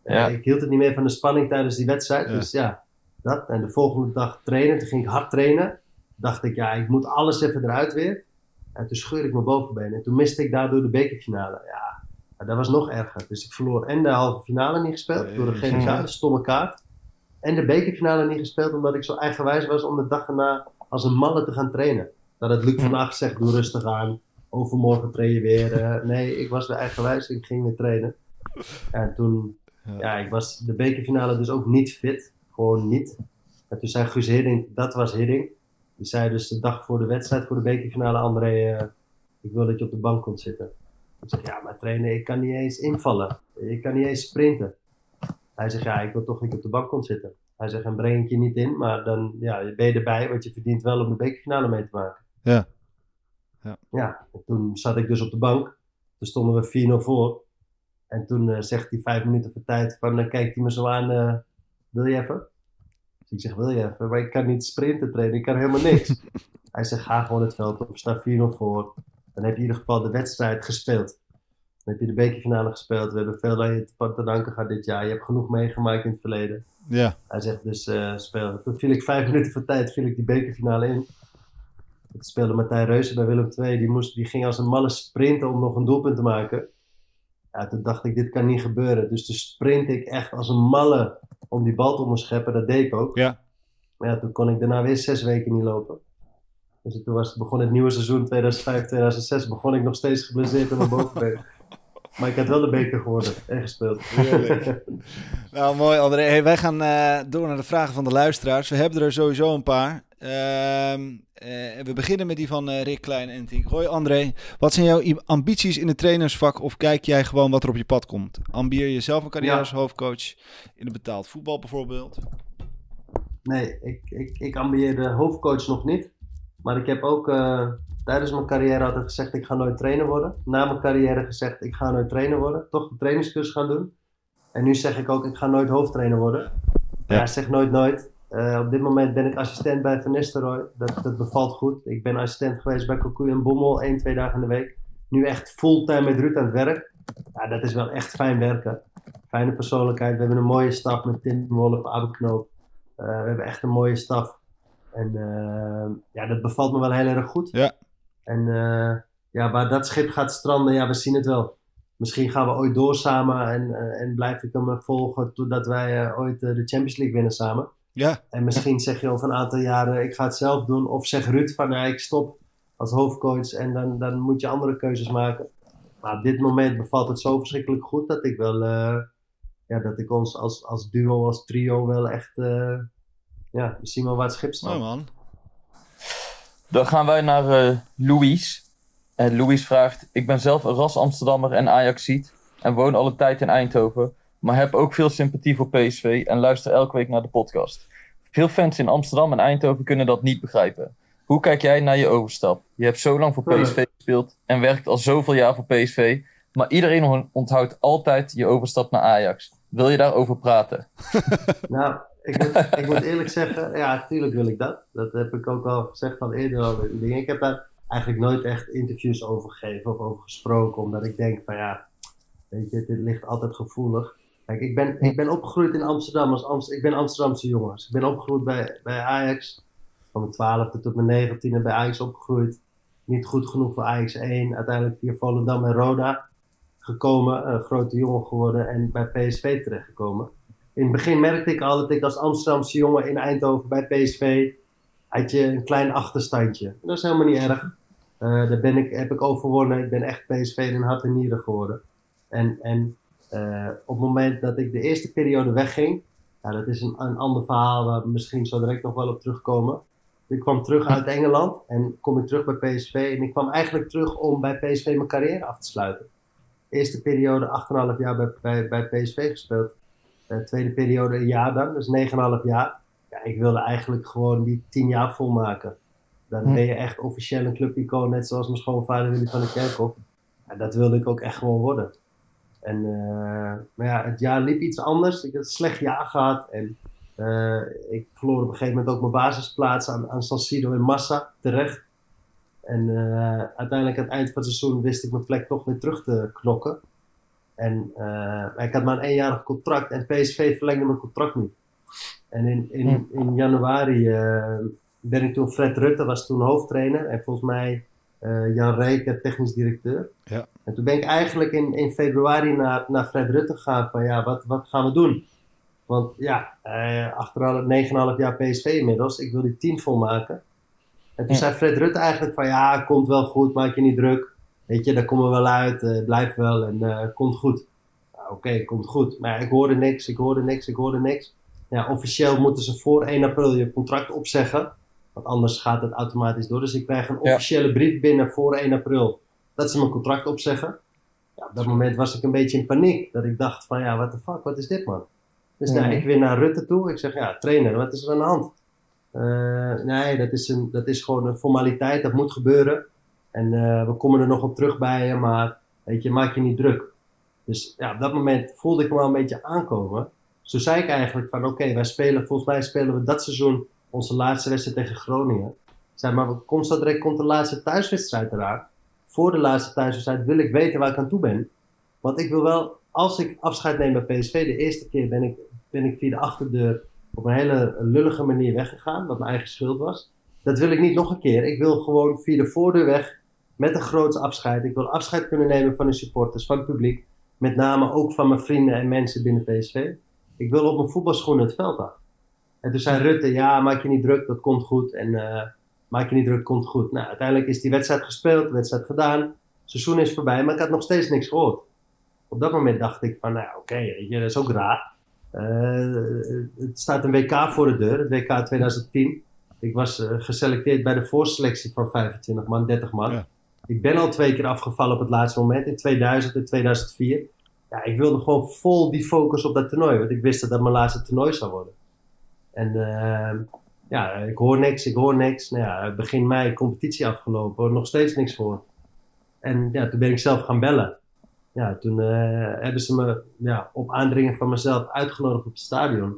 Ja. Ik hield het niet meer van de spanning tijdens die wedstrijd. Ja. Dus ja, dat. En de volgende dag trainen. Toen ging ik hard trainen. Dacht ik, ja, ik moet alles even eruit weer. En toen scheurde ik mijn bovenbeen. En toen miste ik daardoor de bekerfinale. Ja, dat was nog erger. Dus ik verloor en de halve finale niet gespeeld. Door de gele stomme kaart. En de bekerfinale niet gespeeld. Omdat ik zo eigenwijs was om de dag erna als een malle te gaan trainen. Dat had Luc van Acht zegt, doe rustig aan. Overmorgen train je weer. Eh, nee, ik was weer eigenwijs. Ik ging weer trainen. En toen, Ja. ja, ik was de bekerfinale dus ook niet fit. Gewoon niet. En toen zei Guus Hiddink, dat was Hiddink. Die zei dus de dag voor de wedstrijd, voor de bekerfinale, André, eh, ik wil dat je op de bank komt zitten. Ik zeg, ja, maar trainer, ik kan niet eens invallen. Ik kan niet eens sprinten. Hij zegt, ja, ik wil toch je op de bank komt zitten. Hij zegt, en breng ik je niet in, maar dan ja, ben je erbij, want je verdient wel om de bekerfinale mee te maken. Ja. Ja. Ja, en toen zat ik dus op de bank. Toen stonden we 4-0 voor. En toen eh, zegt hij vijf minuten voor tijd van, dan kijkt hij me zo aan, eh, wil je even? Dus ik zeg, wil je even? Maar ik kan niet sprinten trainen, ik kan helemaal niks. hij zegt, ga gewoon het veld op, sta 4-0 voor. Dan heb je in ieder geval de wedstrijd gespeeld. Dan heb je de bekerfinale gespeeld. We hebben veel aan je te- danken gehad dit jaar. Je hebt genoeg meegemaakt in het verleden. Ja. Hij zegt dus speel. Toen viel ik vijf minuten voor tijd, viel ik die bekerfinale in. Toen speelde Martijn Reuzen bij Willem II. Die, moest, die ging als een malle sprinten om nog een doelpunt te maken. Ja, toen dacht ik, dit kan niet gebeuren. Dus toen sprint ik echt als een malle om die bal te onderscheppen. Dat deed ik ook. Ja. Maar ja, toen kon ik daarna weer zes weken niet lopen. Dus toen was, begon het nieuwe seizoen 2005-2006. Begon ik nog steeds geblesseerd in mijn bovenbeen. Maar ik had wel de beker geworden en gespeeld. Nou, mooi André. Hey, wij gaan eh, door naar de vragen van de luisteraars. We hebben er sowieso een paar. Ehm, eh, we beginnen met die van eh, Rick Klein en Tink. Hoi André, wat zijn jouw ambities in het trainersvak of kijk jij gewoon wat er op je pad komt? Ambieer je zelf een carrière Ja. als hoofdcoach in het betaald voetbal bijvoorbeeld? Nee, ik, ik, ik ambieer de hoofdcoach nog niet. Maar ik heb ook eh, tijdens mijn carrière altijd gezegd, ik ga nooit trainer worden. Na mijn carrière gezegd, ik ga nooit trainer worden. Toch de trainingscursus gaan doen. En nu zeg ik ook, ik ga nooit hoofdtrainer worden. Ja. Ja, zeg nooit nooit. Eh, op dit moment ben ik assistent bij Van Nistelrooy. Dat, dat bevalt goed. Ik ben assistent geweest bij Cocu en Bommel, één, twee dagen in de week. Nu echt fulltime met Ruud aan het werk. Ja, dat is wel echt fijn werken. Fijne persoonlijkheid. We hebben een mooie staf met Tim Wolf, Abe Knoop. Eh, we hebben echt een mooie staf. En eh, ja, dat bevalt me wel heel erg goed. Ja. En eh, ja, waar dat schip gaat stranden, ja, we zien het wel. Misschien gaan we ooit door samen en, eh, en blijf ik hem volgen totdat wij ooit de Champions League winnen samen. Ja, En misschien zeg je over een aantal jaren, ik ga het zelf doen. Of zeg Ruud van, ja, ik stop als hoofdcoach en dan, dan moet je andere keuzes maken. Maar op dit moment bevalt het zo verschrikkelijk goed dat ik wel, ja, dat ik ons als, als duo, als trio wel echt, ja, we zien wel waar het schip staat. mooi man. Dan gaan wij naar eh Louise. En Louise vraagt: Ik ben zelf een ras Amsterdammer en Ajaxiet. En woon al een tijd in Eindhoven. Maar heb ook veel sympathie voor PSV en luister elke week naar de podcast. Veel fans in Amsterdam en Eindhoven kunnen dat niet begrijpen. Hoe kijk jij naar je overstap? Je hebt zo lang voor PSV gespeeld en werkt al zoveel jaar voor PSV. Maar iedereen on- onthoudt altijd je overstap naar Ajax. Wil je daarover praten? Nou, ik moet, ik moet eerlijk zeggen, ja, natuurlijk wil ik dat. Dat heb ik ook al gezegd al eerder al dingen. Ik heb daar eigenlijk nooit echt interviews over gegeven of over gesproken, omdat ik denk van ja, weet je, dit ligt altijd gevoelig. Kijk, ik ben, ik ben opgegroeid in Amsterdam. Als Amst ik ben Amsterdamse jongen. Dus ik ben opgegroeid bij, bij Ajax. Van mijn twaalfde tot mijn negentiende bij Ajax opgegroeid. Niet goed genoeg voor Ajax 1. Uiteindelijk via Volendam en Roda gekomen. Een grote jongen geworden en bij PSV terechtgekomen. In het begin merkte ik al dat ik als Amsterdamse jongen in Eindhoven bij PSV had je een klein achterstandje. Dat is helemaal niet erg. Eh, daar ben ik, heb ik overwonnen. Ik ben echt PSV in hart en nieren geworden. En, en eh, op het moment dat ik de eerste periode wegging, ja, dat is een, een ander verhaal waar we misschien zo direct nog wel op terugkomen. Ik kwam terug uit Engeland en kom ik terug bij PSV. En ik kwam eigenlijk terug om bij PSV mijn carrière af te sluiten. Eerste periode 8,5 jaar bij, bij, bij PSV gespeeld. Eh, tweede periode een jaar dan, dus 9,5 jaar. Ja, ik wilde eigenlijk gewoon die 10 jaar volmaken. Dan Hm. ben je echt officieel een clubicoon, net zoals mijn schoonvader Willy van der Kerkhoff. Ja, dat wilde ik ook echt gewoon worden. En, eh, maar ja, het jaar liep iets anders. Ik had een slecht jaar gehad. En eh, ik verloor op een gegeven moment ook mijn basisplaats aan, aan San Siro in Massa terecht. En uiteindelijk aan het eind van het seizoen wist ik mijn plek toch weer terug te knokken. En eh, ik had maar een eenjarig contract en PSV verlengde mijn contract niet. En in, in, in januari eh, ben ik toen, Fred Rutte was toen hoofdtrainer en volgens mij eh, Jan Reken technisch directeur. Ja. En toen ben ik eigenlijk in, in februari naar, naar Fred Rutte gegaan van ja, wat, wat gaan we doen? Want ja, eh, achteraf 9,5 jaar PSV inmiddels, ik wil die 10 volmaken. En toen Ja. zei Fred Rutte eigenlijk van ja, komt wel goed, maak je niet druk. Weet je, daar komen we wel uit, eh, blijf wel en eh, komt goed. Nou, Oké, komt goed. Maar ik hoorde niks, ik hoorde niks, ik hoorde niks. Ja, officieel moeten ze voor 1 april je contract opzeggen. Want anders gaat het automatisch door. Dus ik krijg een Ja. officiële brief binnen voor 1 april dat ze mijn contract opzeggen. Ja, op dat moment was ik een beetje in paniek. Dat ik dacht van ja, what the fuck, wat is dit man? Dus nou, Mhm. ik weer naar Rutte toe. Ik zeg ja, trainer, wat is er aan de hand? Eh, nee, dat is, een, dat is gewoon een formaliteit, dat moet gebeuren. En eh, we komen er nog op terug bij je, maar weet je, maak je niet druk. Dus ja, op dat moment voelde ik me wel een beetje aankomen. Zo zei ik eigenlijk van oké, wij spelen, volgens mij spelen we dat seizoen onze laatste wedstrijd tegen Groningen. Zei, maar zo direct komt de laatste thuiswedstrijd eraan. Voor de laatste thuiswedstrijd wil ik weten waar ik aan toe ben. Want ik wil wel, als ik afscheid neem bij PSV, de eerste keer ben ik, ben ik via de achterdeur op een hele lullige manier weggegaan, wat mijn eigen schuld was. Dat wil ik niet nog een keer. Ik wil gewoon via de voordeur weg met een groot afscheid. Ik wil afscheid kunnen nemen van de supporters, van het publiek. Met name ook van mijn vrienden en mensen binnen PSV. Ik wil op mijn voetbalschoenen het veld af. En toen zei Rutte, ja, maak je niet druk, dat komt goed. En eh, maak je niet druk, komt goed. Nou, uiteindelijk is die wedstrijd gespeeld, de wedstrijd gedaan. Het seizoen is voorbij, maar ik had nog steeds niks gehoord. Op dat moment dacht ik van, nou oké, je, dat is ook raar. Eh, het staat een WK voor de deur, het WK 2010. Ik was eh, geselecteerd bij de voorselectie van 25 man, 30 man. Ik ben al twee keer afgevallen op het laatste moment, in 2000 en 2004. Ja, ik wilde gewoon vol die focus op dat toernooi, want ik wist dat dat mijn laatste toernooi zou worden. En eh, ja, ik hoor niks, ik hoor niks. Nou begin mei competitie afgelopen, nog steeds niks gehoord. En ja, toen ben ik zelf gaan bellen. Ja, toen eh, hebben ze me ja, op aandringen van mezelf uitgenodigd op het stadion.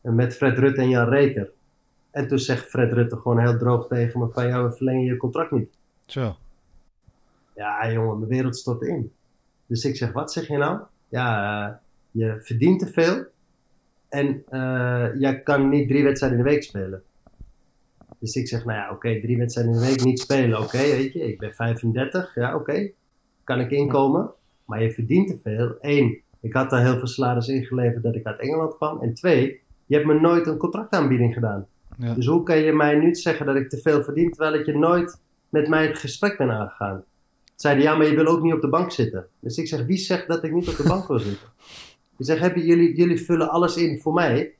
Met Fred Rutte en Jan Reker. En toen zegt Fred Rutte gewoon heel droog tegen me van... Ja, we verlengen je contract niet. Zo. Ja, jongen, mijn wereld stort in. Dus ik zeg, wat zeg je nou? Ja, eh, je verdient te veel. En eh, jij kan niet drie wedstrijden in de week spelen. Dus ik zeg, nou ja, oké, drie wedstrijden in de week niet spelen. Oké, weet je, ik ben 35. Ja, oké. Kan ik inkomen. Maar je verdient te veel. Eén, ik had daar heel veel salaris ingeleverd dat ik uit Engeland kwam. En twee, je hebt me nooit een contractaanbieding gedaan. Ja. Dus hoe kan je mij nu zeggen dat ik te veel verdien, terwijl ik je nooit met mij het gesprek ben aangegaan? Zeiden ja, maar je wil ook niet op de bank zitten. Dus ik zeg, wie zegt dat ik niet op de bank wil zitten? Ik zeg, hebben jullie, jullie vullen alles in voor mij.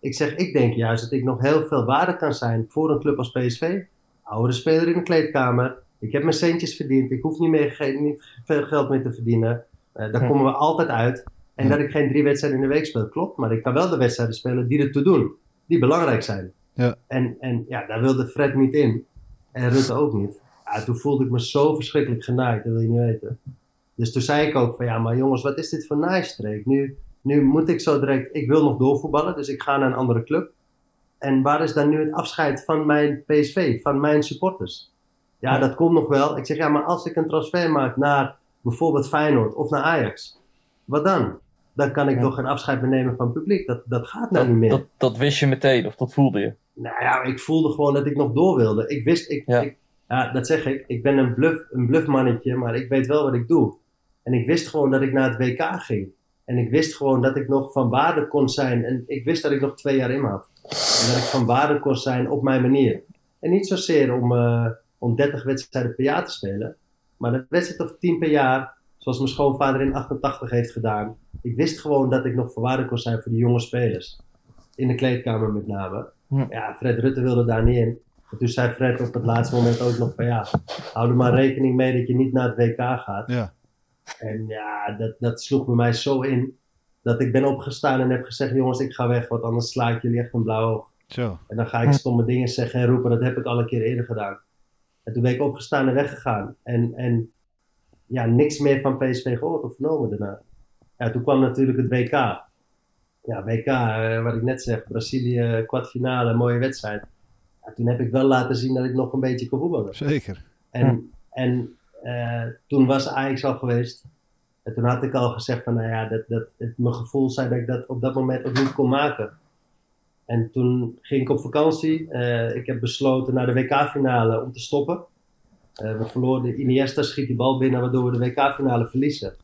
Ik zeg, ik denk juist dat ik nog heel veel waarde kan zijn voor een club als PSV. Oudere speler in de kleedkamer. Ik heb mijn centjes verdiend. Ik hoef niet, meer, niet veel geld meer te verdienen. Eh, daar Hm. komen we altijd uit. En Ja. dat ik geen drie wedstrijden in de week speel, klopt. Maar ik kan wel de wedstrijden spelen die er toe doen. Die belangrijk zijn. Ja. En, en ja, daar wilde Fred niet in. En Rutte ook niet. Ja, toen voelde ik me zo verschrikkelijk genaaid. Dat wil je niet weten. Dus toen zei ik ook van ja, maar jongens, wat is dit voor naaistreek? Nu, nu moet ik zo direct, ik wil nog doorvoetballen, dus ik ga naar een andere club. En waar is dan nu het afscheid van mijn PSV, van mijn supporters? Ja, dat komt nog wel. Ik zeg ja, maar als ik een transfer maak naar bijvoorbeeld Feyenoord of naar Ajax, wat dan? Dan kan ik Ja. toch geen afscheid meer nemen van het publiek. Dat, dat gaat nou Dat, niet meer. dat, dat wist je meteen, of dat voelde je. Nou ja, ik voelde gewoon dat ik nog door wilde. Ik wist, ik, Ja. ik, ja, dat zeg ik. Ik ben een, bluff, een bluffmannetje, maar ik weet wel wat ik doe. En ik wist gewoon dat ik naar het WK ging. En ik wist gewoon dat ik nog van waarde kon zijn. En ik wist dat ik nog twee jaar in had. En dat ik van waarde kon zijn op mijn manier. En niet zozeer om, eh, om 30 wedstrijden per jaar te spelen. Maar een wedstrijd of 10 per jaar, zoals mijn schoonvader in 88 heeft gedaan. Ik wist gewoon dat ik nog van waarde kon zijn voor die jonge spelers. In de kleedkamer met name. Ja, Fred Rutte wilde daar niet in. En toen zei Fred op het laatste moment ook nog van ja, hou er maar rekening mee dat je niet naar het WK gaat. Ja. En ja, dat, dat sloeg bij mij zo in. Dat ik ben opgestaan en heb gezegd, jongens, ik ga weg, want anders sla ik jullie echt een blauw oog. Zo. En dan ga ik stomme dingen zeggen en roepen, dat heb ik al een keer eerder gedaan. En toen ben ik opgestaan en weggegaan. En, en ja, niks meer van PSV gehoord of vernomen daarna. Ja, toen kwam natuurlijk het WK. Ja, WK, eh, wat ik net zeg, Brazilië, kwartfinale, mooie wedstrijd. Toen heb ik wel laten zien dat ik nog een beetje kon voetballen. Zeker. En, en eh, toen was Ajax al geweest. En toen had ik al gezegd van, nou ja, dat, dat, het, mijn gevoel zei dat ik dat op dat moment ook niet kon maken. En toen ging ik op vakantie. Eh, ik heb besloten naar de WK-finale om te stoppen. Eh, we verloren, Iniesta schiet die bal binnen waardoor we de WK-finale verliezen.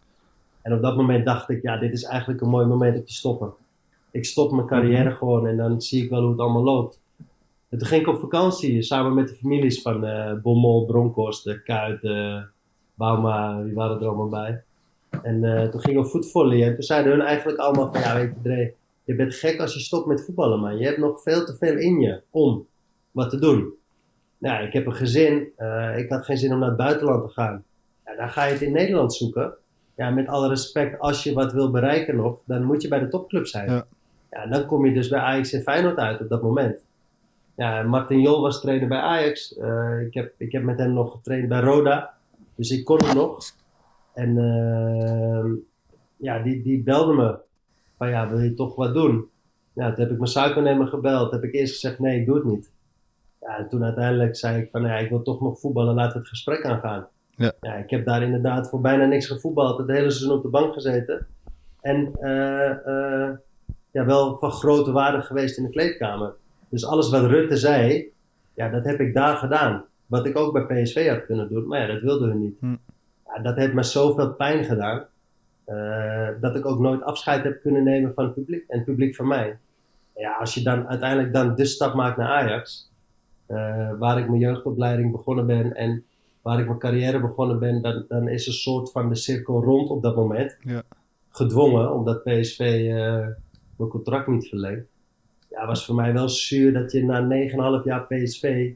En op dat moment dacht ik, ja, dit is eigenlijk een mooi moment om te stoppen. Ik stop mijn carrière gewoon en dan zie ik wel hoe het allemaal loopt. En toen ging ik op vakantie samen met de families van eh Bommel, Bronkhorst, eh, Kuit, eh, Bauma, die waren er allemaal bij. En toen gingen we voetvolleyen en toen zeiden hun eigenlijk allemaal van, ja weet je Dre, je bent gek als je stopt met voetballen man. Je hebt nog veel te veel in je om wat te doen. Nou, ik heb een gezin, ik had geen zin om naar het buitenland te gaan. Ja, dan ga je het in Nederland zoeken. Ja, met alle respect, als je wat wil bereiken nog, dan moet je bij de topclub zijn. Ja. Ja, dan kom je dus bij Ajax en Feyenoord uit op dat moment. Ja, Martin Jol was trainer bij Ajax. Eh, ik, heb, ik heb met hem nog getraind bij Roda. Dus ik kon hem nog. En ehm, ja, die, die belde me. Van ja, wil je toch wat doen? Ja, toen heb ik mijn suikernemer gebeld. Heb ik eerst gezegd, nee, ik doe het niet. Ja, en toen uiteindelijk zei ik van, ja, ik wil toch nog voetballen. Laten we het gesprek aangaan. Ja. ja, ik heb daar inderdaad voor bijna niks gevoetbald. Het hele seizoen op de bank gezeten. En eh, eh, ja, wel van grote waarde geweest in de kleedkamer. Dus alles wat Rutte zei, ja, dat heb ik daar gedaan. Wat ik ook bij PSV had kunnen doen, maar ja, dat wilden hun niet. Hm. Ja, dat heeft me zoveel pijn gedaan, eh, dat ik ook nooit afscheid heb kunnen nemen van het publiek en het publiek van mij. Ja, als je dan uiteindelijk dan de stap maakt naar Ajax, eh, waar ik mijn jeugdopleiding begonnen ben en waar ik mijn carrière begonnen ben, dan, dan is een soort van de cirkel rond op dat moment. Ja. Gedwongen, omdat PSV eh, mijn contract niet verlengt. Ja, was voor mij wel zuur dat je na 9,5 jaar PSV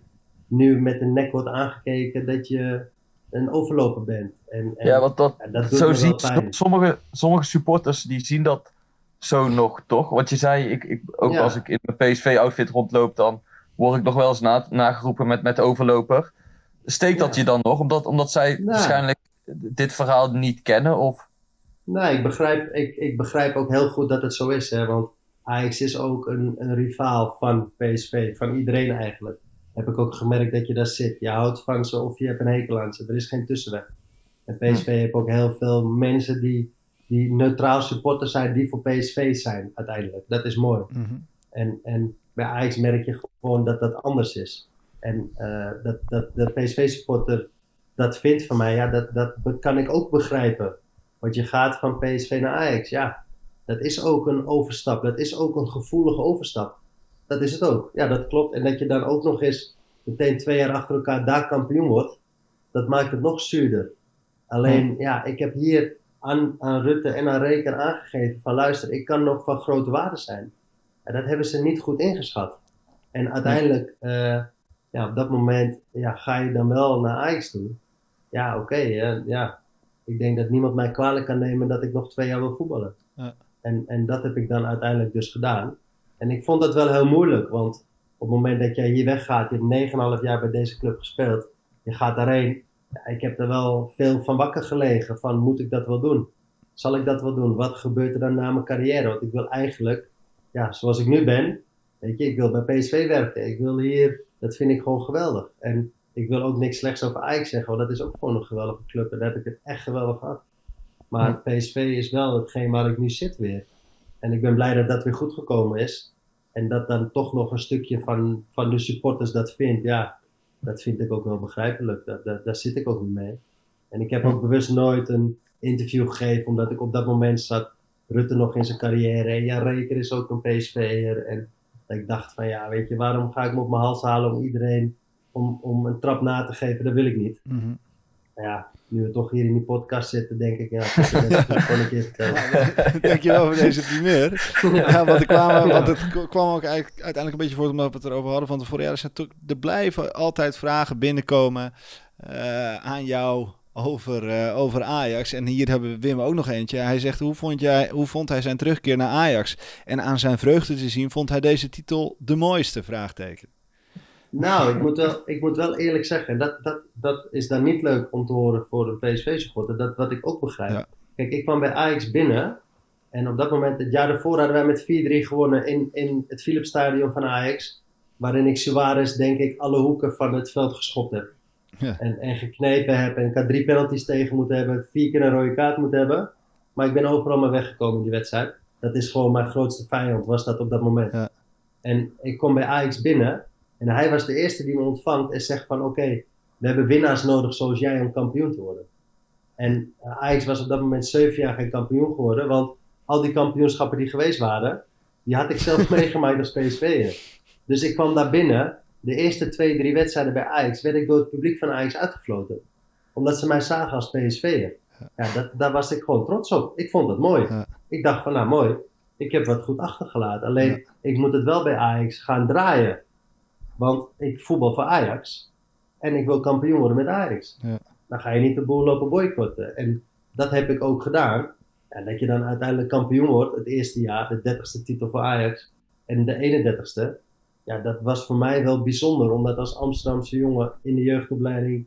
nu met de nek wordt aangekeken dat je een overloper bent. En, en Ja, want dat, ja, dat doet zo zien pijn. sommige, sommige supporters die zien dat zo nog, toch? Want je zei, ik, ik, ook Ja. als ik in mijn PSV-outfit rondloop, dan word ik nog wel eens na, nageroepen met, met overloper. Steekt dat Ja. je dan nog, omdat, omdat zij Nou. waarschijnlijk dit verhaal niet kennen? Of... Nee, ik begrijp, ik, ik begrijp ook heel goed dat het zo is. Hè? Want Ajax is ook een, een rivaal van PSV, van iedereen eigenlijk. Heb ik ook gemerkt dat je daar zit. Je houdt van ze of je hebt een hekel aan ze. Er is geen tussenweg. En PSV heeft ook heel veel mensen die, die neutraal supporter zijn, die voor PSV zijn uiteindelijk. Dat is mooi. Mhm. En, en bij Ajax merk je gewoon dat dat anders is. En eh, dat, dat de PSV-supporter dat vindt van mij, ja, dat, dat kan ik ook begrijpen. Want je gaat van PSV naar Ajax, ja, dat is ook een overstap. Dat is ook een gevoelige overstap. Dat is het ook. Ja, dat klopt. En dat je dan ook nog eens meteen twee jaar achter elkaar daar kampioen wordt, dat maakt het nog zuurder. Alleen, ja, ik heb hier aan, aan Rutte en aan Reken aangegeven van luister, ik kan nog van grote waarde zijn. En dat hebben ze niet goed ingeschat. En uiteindelijk, eh, ja, op dat moment ja, ga je dan wel naar Ajax toe. Ja, oké. hè, ja. Ik denk dat niemand mij kwalijk kan nemen dat ik nog twee jaar wil voetballen. Ja. En, en dat heb ik dan uiteindelijk dus gedaan. En ik vond dat wel heel moeilijk, want op het moment dat jij hier weggaat, je hebt 9,5 jaar bij deze club gespeeld, je gaat daarheen. Ik heb er wel veel van wakker gelegen, van moet ik dat wel doen? Zal ik dat wel doen? Wat gebeurt er dan na mijn carrière? Want ik wil eigenlijk, ja, zoals ik nu ben, weet je, ik wil bij PSV werken. Ik wil hier, dat vind ik gewoon geweldig. En ik wil ook niks slechts over Ajax zeggen, want dat is ook gewoon een geweldige club en daar heb ik het echt geweldig gehad. Maar PSV is wel hetgeen waar ik nu zit weer. En ik ben blij dat dat weer goed gekomen is. En dat dan toch nog een stukje van, van de supporters dat vindt, ja, dat vind ik ook wel begrijpelijk. Dat, dat, daar zit ik ook niet mee. En ik heb ook bewust nooit een interview gegeven, omdat ik op dat moment zat, Rutte nog in zijn carrière. En ja, Reker is ook een PSV'er. En ik dacht van, ja, weet je, waarom ga ik me op mijn hals halen om iedereen om, om een trap na te geven? Dat wil ik niet. Maar ja, nu we toch hier in die podcast zitten, denk ik, ja, gewoon een keer vertellen. Dankjewel voor deze primeur. Ja, want, er kwamen, want het kwam ook eigenlijk uiteindelijk een beetje voort omdat we het erover hadden van tevoren. Ja, er, zijn toch- er blijven altijd vragen binnenkomen eh, aan jou over, eh, over Ajax. En hier hebben we Wim ook nog eentje. Hij zegt, hoe vond, jij, hoe vond hij zijn terugkeer naar Ajax? En aan zijn vreugde te zien, vond hij deze titel de mooiste? Vraagteken. Nou, ik moet wel, ik moet wel eerlijk zeggen, dat, dat, dat is dan niet leuk om te horen voor een PSV-supporter. Dat wat ik ook begrijp. Ja. Kijk, ik kwam bij Ajax binnen. En op dat moment, het jaar daarvoor, hadden wij met 4-3 gewonnen in, in het Philipsstadion van Ajax. Waarin ik Suarez, denk ik, alle hoeken van het veld geschopt heb. Ja. En, en geknepen heb. En ik had drie penalties tegen moeten hebben. Vier keer een rode kaart moeten hebben. Maar ik ben overal maar weggekomen in die wedstrijd. Dat is gewoon mijn grootste vijand, was dat op dat moment. Ja. En ik kom bij Ajax binnen. En hij was de eerste die me ontvangt en zegt van oké, we hebben winnaars nodig zoals jij om kampioen te worden. En eh, Ajax was op dat moment zeven jaar geen kampioen geworden, want al die kampioenschappen die geweest waren, die had ik zelf meegemaakt als PSV'er. Dus ik kwam daar binnen, de eerste twee, drie wedstrijden bij Ajax, werd ik door het publiek van Ajax uitgefloten. Omdat ze mij zagen als PSV'er. Ja, dat, daar was ik gewoon trots op. Ik vond dat mooi. Ja. Ik dacht van nou mooi, ik heb wat goed achtergelaten. Alleen, ik moet het wel bij Ajax gaan draaien. Want ik voetbal voor Ajax. En ik wil kampioen worden met Ajax. Ja. Dan ga je niet de boel lopen boycotten. En dat heb ik ook gedaan. En dat je dan uiteindelijk kampioen wordt, het eerste jaar, de 30ste titel voor Ajax. En de 31ste. Ja, dat was voor mij wel bijzonder. Om dat als Amsterdamse jongen in de jeugdopleiding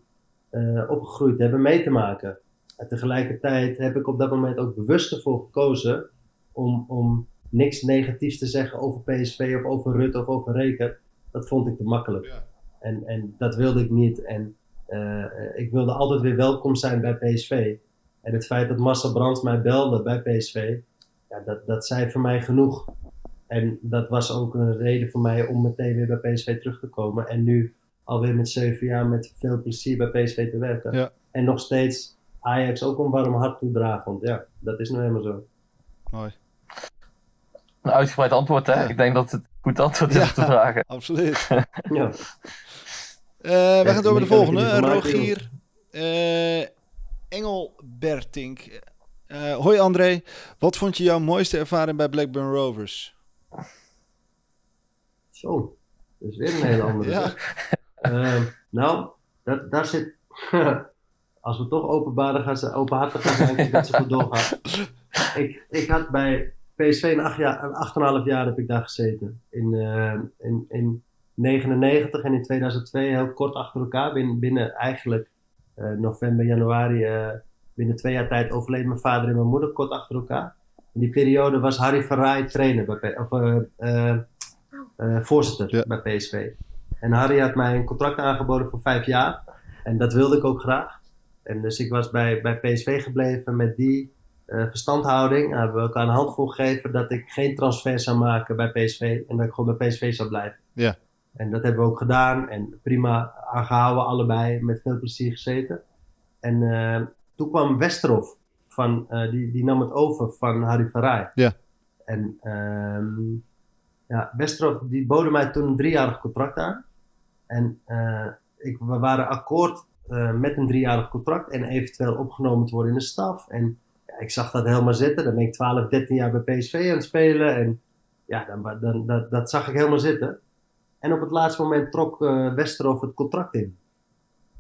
eh, opgegroeid te hebben mee te maken. En tegelijkertijd heb ik op dat moment ook bewust ervoor gekozen om, om niks negatiefs te zeggen over PSV of over Rutte of over Reken. Dat vond ik te makkelijk. En, en dat wilde ik niet. En eh, ik wilde altijd weer welkom zijn bij PSV. En het feit dat Marcel Brands mij belde bij PSV, ja, dat, dat zei voor mij genoeg. En dat was ook een reden voor mij om meteen weer bij PSV terug te komen. En nu alweer met zeven jaar met veel plezier bij PSV te werken. Ja. En nog steeds Ajax ook een warm hart toedragen. Want ja, dat is nou helemaal zo. Mooi. Een uitgebreid antwoord, hè? Ja. Ik denk dat het een goed antwoord is Ja. op de vragen. Absoluut. Ja. Eh, we gaan door met de volgende. maken, Rogier eh, Engelbertink. Eh, hoi André, wat vond je jouw mooiste ervaring bij Blackburn Rovers? Zo, dat is weer een hele andere. Ja. zeg. Ehm, nou, dat, daar zit. Als we toch openbaarder gaan zijn, openhartig gaan zijn, dat ze goed doorgaan. Ik, ik had bij PSV een, acht jaar, een 8,5 jaar heb ik daar gezeten. In, eh, in, in 99 en in 2002 heel kort achter elkaar. Binnen, binnen eigenlijk eh, november, januari, eh, binnen twee jaar tijd overleden mijn vader en mijn moeder kort achter elkaar. In die periode was Harry Verraai trainer, bij, of, voorzitter Ja. bij PSV. En Harry had mij een contract aangeboden voor vijf jaar. En dat wilde ik ook graag. En dus ik was bij, bij PSV gebleven met die eh, verstandhouding. Hebben we elkaar een handvol gegeven dat ik geen transfer zou maken bij PSV. En dat ik gewoon bij PSV zou blijven. Ja. En dat hebben we ook gedaan. En prima aangehouden allebei. Met veel plezier gezeten. En eh, toen kwam Westerhof. Van, eh, die, die nam het over van Harry Verraai. Ja. En ehm, ja, Westerhof die boden mij toen een driejarig contract aan. En ik, we waren akkoord met een driejarig contract en eventueel opgenomen te worden in de staf. En ja, ik zag dat helemaal zitten. Dan ben ik 12, 13 jaar bij PSV aan het spelen. En ja, dan, dan, dat, dat zag ik helemaal zitten. En op het laatste moment trok eh Westerhof het contract in.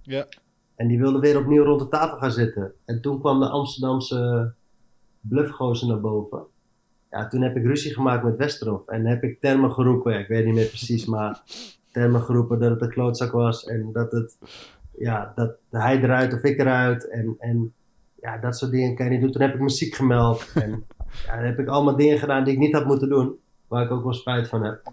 Ja. En die wilde weer opnieuw rond de tafel gaan zitten. En toen kwam de Amsterdamse bluffgozer naar boven. Ja, toen heb ik ruzie gemaakt met Westerhof. En heb ik termen geroepen. Ja, ik weet niet meer precies, maar termen geroepen dat het een klootzak was. En dat het, ja, dat hij eruit of ik eruit. En, en ja, dat soort dingen kan je niet doen. Toen heb ik muziek gemeld. En ja, dan heb ik allemaal dingen gedaan die ik niet had moeten doen. Waar ik ook wel spijt van heb.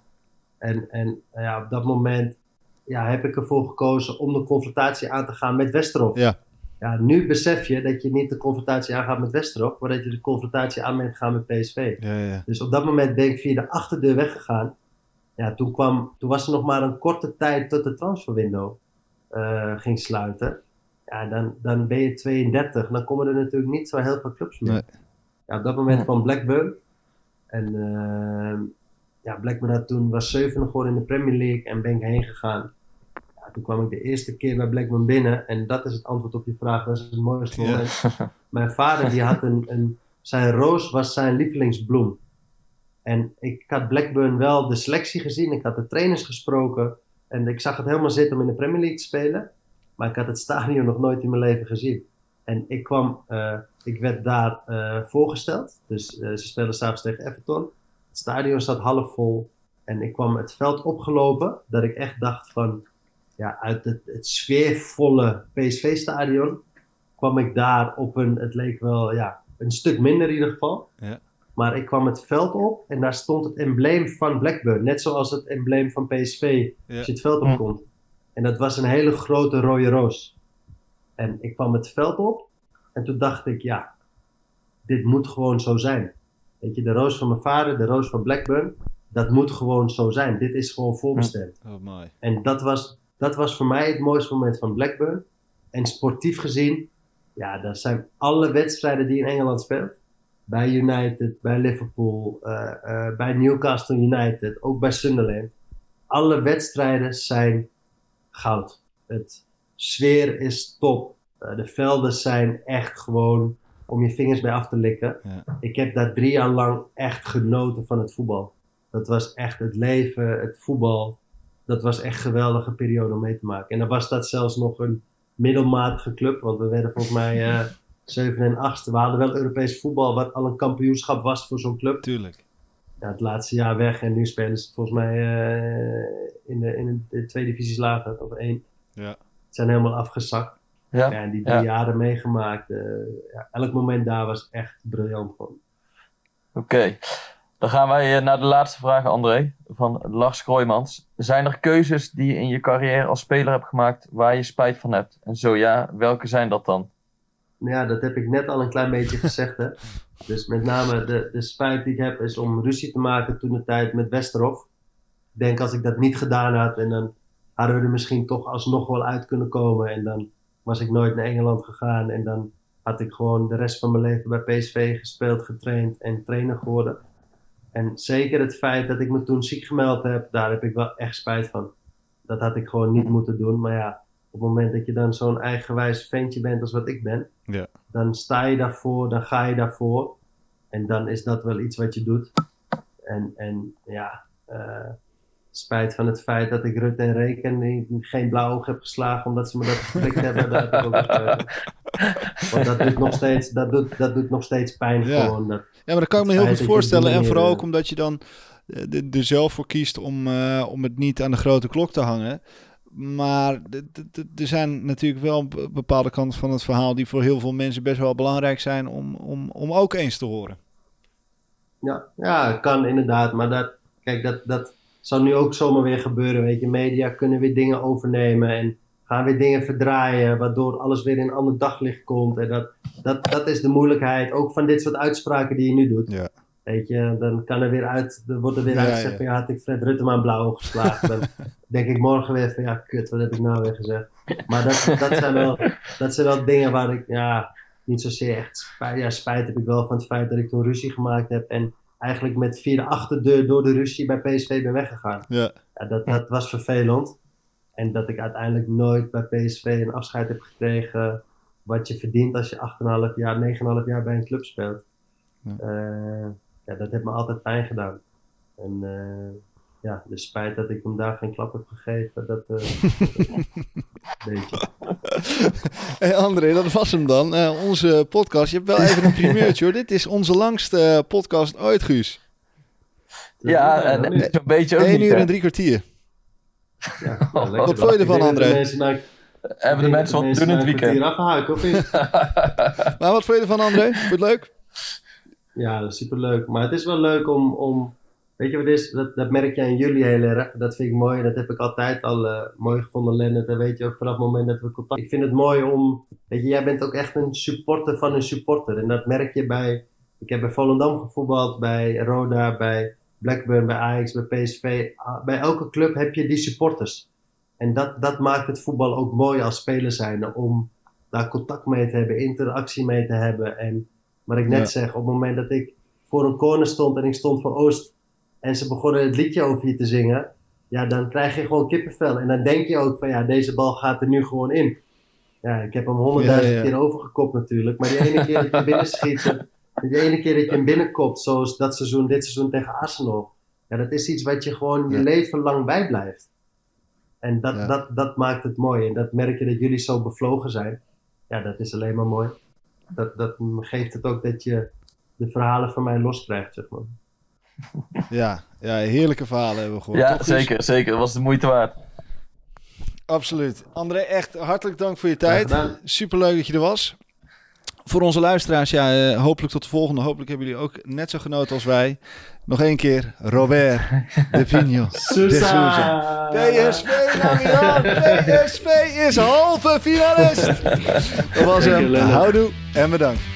En, en ja, op dat moment ja, heb ik ervoor gekozen om de confrontatie aan te gaan met Westerhof. Ja. Ja, nu besef je dat je niet de confrontatie aangaat met Westerhof, maar dat je de confrontatie aan bent gegaan met PSV. Ja, ja. Dus op dat moment ben ik via de achterdeur weggegaan. Ja, toen, kwam, toen was er nog maar een korte tijd tot de transferwindow eh, ging sluiten. Ja, dan, dan ben je 32. Dan komen er natuurlijk niet zo heel veel clubs meer. Nee. Ja, op dat moment kwam Blackburn. En ehm, ja, Blackburn had toen, was zevende geworden in de Premier League en ben ik heen gegaan. Ja, toen kwam ik de eerste keer bij Blackburn binnen. En dat is het antwoord op je vraag. Dat is het mooiste Ja. moment. Mijn vader die had een, een... Zijn roos was zijn lievelingsbloem. En ik had Blackburn wel de selectie gezien. Ik had de trainers gesproken. En ik zag het helemaal zitten om in de Premier League te spelen. Maar ik had het stadion nog nooit in mijn leven gezien. En ik kwam, eh, ik werd daar eh, voorgesteld. Dus eh, ze speelden s'avonds tegen Everton. Het stadion zat half vol. En ik kwam het veld opgelopen. Dat ik echt dacht van, ja, uit het, het sfeervolle PSV-stadion kwam ik daar op een, het leek wel, ja, een stuk minder in ieder geval. Ja. Maar ik kwam het veld op en daar stond het embleem van Blackburn. Net zoals het embleem van PSV Ja. als je het veld opkomt. En dat was een hele grote rode roos. En ik kwam het veld op en toen dacht ik, ja, dit moet gewoon zo zijn. Weet je, de roos van mijn vader, de roos van Blackburn, dat moet gewoon zo zijn. Dit is gewoon voorbestemd. Oh, mooi. En dat was, dat was voor mij het mooiste moment van Blackburn. En sportief gezien, ja, dat zijn alle wedstrijden die in Engeland speelt. Bij United, bij Liverpool, eh, eh, bij Newcastle United, ook bij Sunderland. Alle wedstrijden zijn goud. Het sfeer is top. Eh, de velden zijn echt gewoon om je vingers bij af te likken. Ja. Ik heb daar drie jaar lang echt genoten van het voetbal. Dat was echt het leven, het voetbal. Dat was echt een geweldige periode om mee te maken. En dan was dat zelfs nog een middelmatige club. Want we werden volgens mij eh 7 en 8. We hadden wel Europees voetbal, wat al een kampioenschap was voor zo'n club. Tuurlijk. Ja, het laatste jaar weg en nu spelen ze volgens mij eh, in, de, in de twee divisies lager, of één. Ja. Zijn helemaal afgezakt. Ja. Ja, en die drie Ja. jaren meegemaakt. eh, ja, elk moment daar was echt briljant gewoon. Oké, dan gaan wij eh, naar de laatste vraag, André, van Lars Kroijmans. Zijn er keuzes die je in je carrière als speler hebt gemaakt waar je spijt van hebt? En zo ja, welke zijn dat dan? Nou ja, dat heb ik net al een klein beetje gezegd. Hè? Dus met name de, de spijt die ik heb is om ruzie te maken toen de tijd met Westerhof. Ik denk als ik dat niet gedaan had en dan hadden we er misschien toch alsnog wel uit kunnen komen. En dan was ik nooit naar Engeland gegaan en dan had ik gewoon de rest van mijn leven bij PSV gespeeld, getraind en trainer geworden. En zeker het feit dat ik me toen ziek gemeld heb, daar heb ik wel echt spijt van. Dat had ik gewoon niet moeten doen. Maar ja, op het moment dat je dan zo'n eigenwijs ventje bent als wat ik ben, Ja. dan sta je daarvoor, dan ga je daarvoor. En dan is dat wel iets wat je doet. En, en ja, eh, spijt van het feit dat ik Rutte en Reken geen blauw oog heb geslagen omdat ze me dat geflikt hebben. Heb ik ook van. Want dat doet nog steeds, dat doet, dat doet nog steeds pijn Ja. gewoon. Dat, Ja, maar dat kan ik me heel goed dat voorstellen. En vooral ook omdat je dan de, er zelf voor kiest om, eh, om het niet aan de grote klok te hangen. Maar er zijn natuurlijk wel bepaalde kanten van het verhaal die voor heel veel mensen best wel belangrijk zijn om, om, om ook eens te horen. Ja, ja, kan inderdaad. Maar dat, kijk, dat, dat zal nu ook zomaar weer gebeuren. Weet je, media kunnen weer dingen overnemen en gaan weer dingen verdraaien, waardoor alles weer in een ander daglicht komt. En dat, dat, dat is de moeilijkheid, ook van dit soort uitspraken die je nu doet. Ja. Weet je, dan kan er weer uit, er wordt er weer Ja, uitgezegd ja. van ja, had ik Fred Rutte maar een blauw oog geslagen. Dan denk ik morgen weer van ja, kut, wat heb ik nou weer gezegd. Maar dat, dat, zijn, wel, dat zijn wel dingen waar ik, ja, niet zozeer echt spijt, ja, spijt heb ik wel van het feit dat ik toen ruzie gemaakt heb en eigenlijk met via de achterdeur door de ruzie bij PSV ben weggegaan. Ja. Ja, dat, dat was vervelend. En dat ik uiteindelijk nooit bij PSV een afscheid heb gekregen wat je verdient als je 8,5 jaar, 9,5 jaar bij een club speelt. Ja. Eh, ja, dat heeft me altijd pijn gedaan. En eh, ja, de spijt dat ik hem daar geen klap heb gegeven, dat eh weet je. Hey André, dat was hem dan. Eh, onze podcast. Je hebt wel even een primeurtje hoor. Dit is onze langste eh, podcast ooit, Guus. Ja, en dat en niet. zo'n beetje ook 1 niet, uur en drie kwartier. Ja, nou, lekker. Wat vond je ervan, de André? nou- Hebben de mensen wat doen in het een weekend? afhaken, of niet? Maar wat vond je ervan, André? Vond je het leuk? Ja, dat is superleuk. Maar het is wel leuk om, om weet je wat is? Dat, dat merk je aan jullie heel erg. Dat vind ik mooi. Dat heb ik altijd al eh, mooi gevonden, Lennart. Dat weet je ook vanaf het moment dat we contact... Ik vind het mooi om, weet je, jij bent ook echt een supporter van een supporter. En dat merk je bij, ik heb bij Volendam gevoetbald, bij Roda, bij Blackburn, bij Ajax, bij PSV. Ah, Bij elke club heb je die supporters. En dat, dat maakt het voetbal ook mooi als speler zijn. Om daar contact mee te hebben, interactie mee te hebben. En wat ik net Ja. zeg, op het moment dat ik voor een corner stond en ik stond voor Oost en ze begonnen het liedje over je te zingen, ja, dan krijg je gewoon kippenvel. En dan denk je ook van ja, deze bal gaat er nu gewoon in. Ja, ik heb hem honderdduizend Ja, ja, keer overgekopt natuurlijk, maar die ene keer dat je hem binnenschiet, eh, die ene keer dat je hem binnenkopt, zoals dat seizoen, dit seizoen tegen Arsenal, ja, dat is iets wat je gewoon je leven lang bijblijft. En dat, dat, dat maakt het mooi. En dat merk je dat jullie zo bevlogen zijn. Ja, dat is alleen maar mooi. Dat, dat geeft het ook dat je de verhalen van mij loskrijgt, zeg maar. Ja, ja heerlijke verhalen hebben we gehoord. Ja, toch, zeker, zeker. Dat was de moeite waard. Absoluut. André, echt hartelijk dank voor je tijd. Superleuk dat je er was. Voor onze luisteraars, ja, eh, hopelijk tot de volgende. Hopelijk hebben jullie ook net zo genoten als wij. Nog één keer, Robert de Pino. de Souza. PSV, PSV is halve finalist. Dat was hem. Houdoe en bedankt.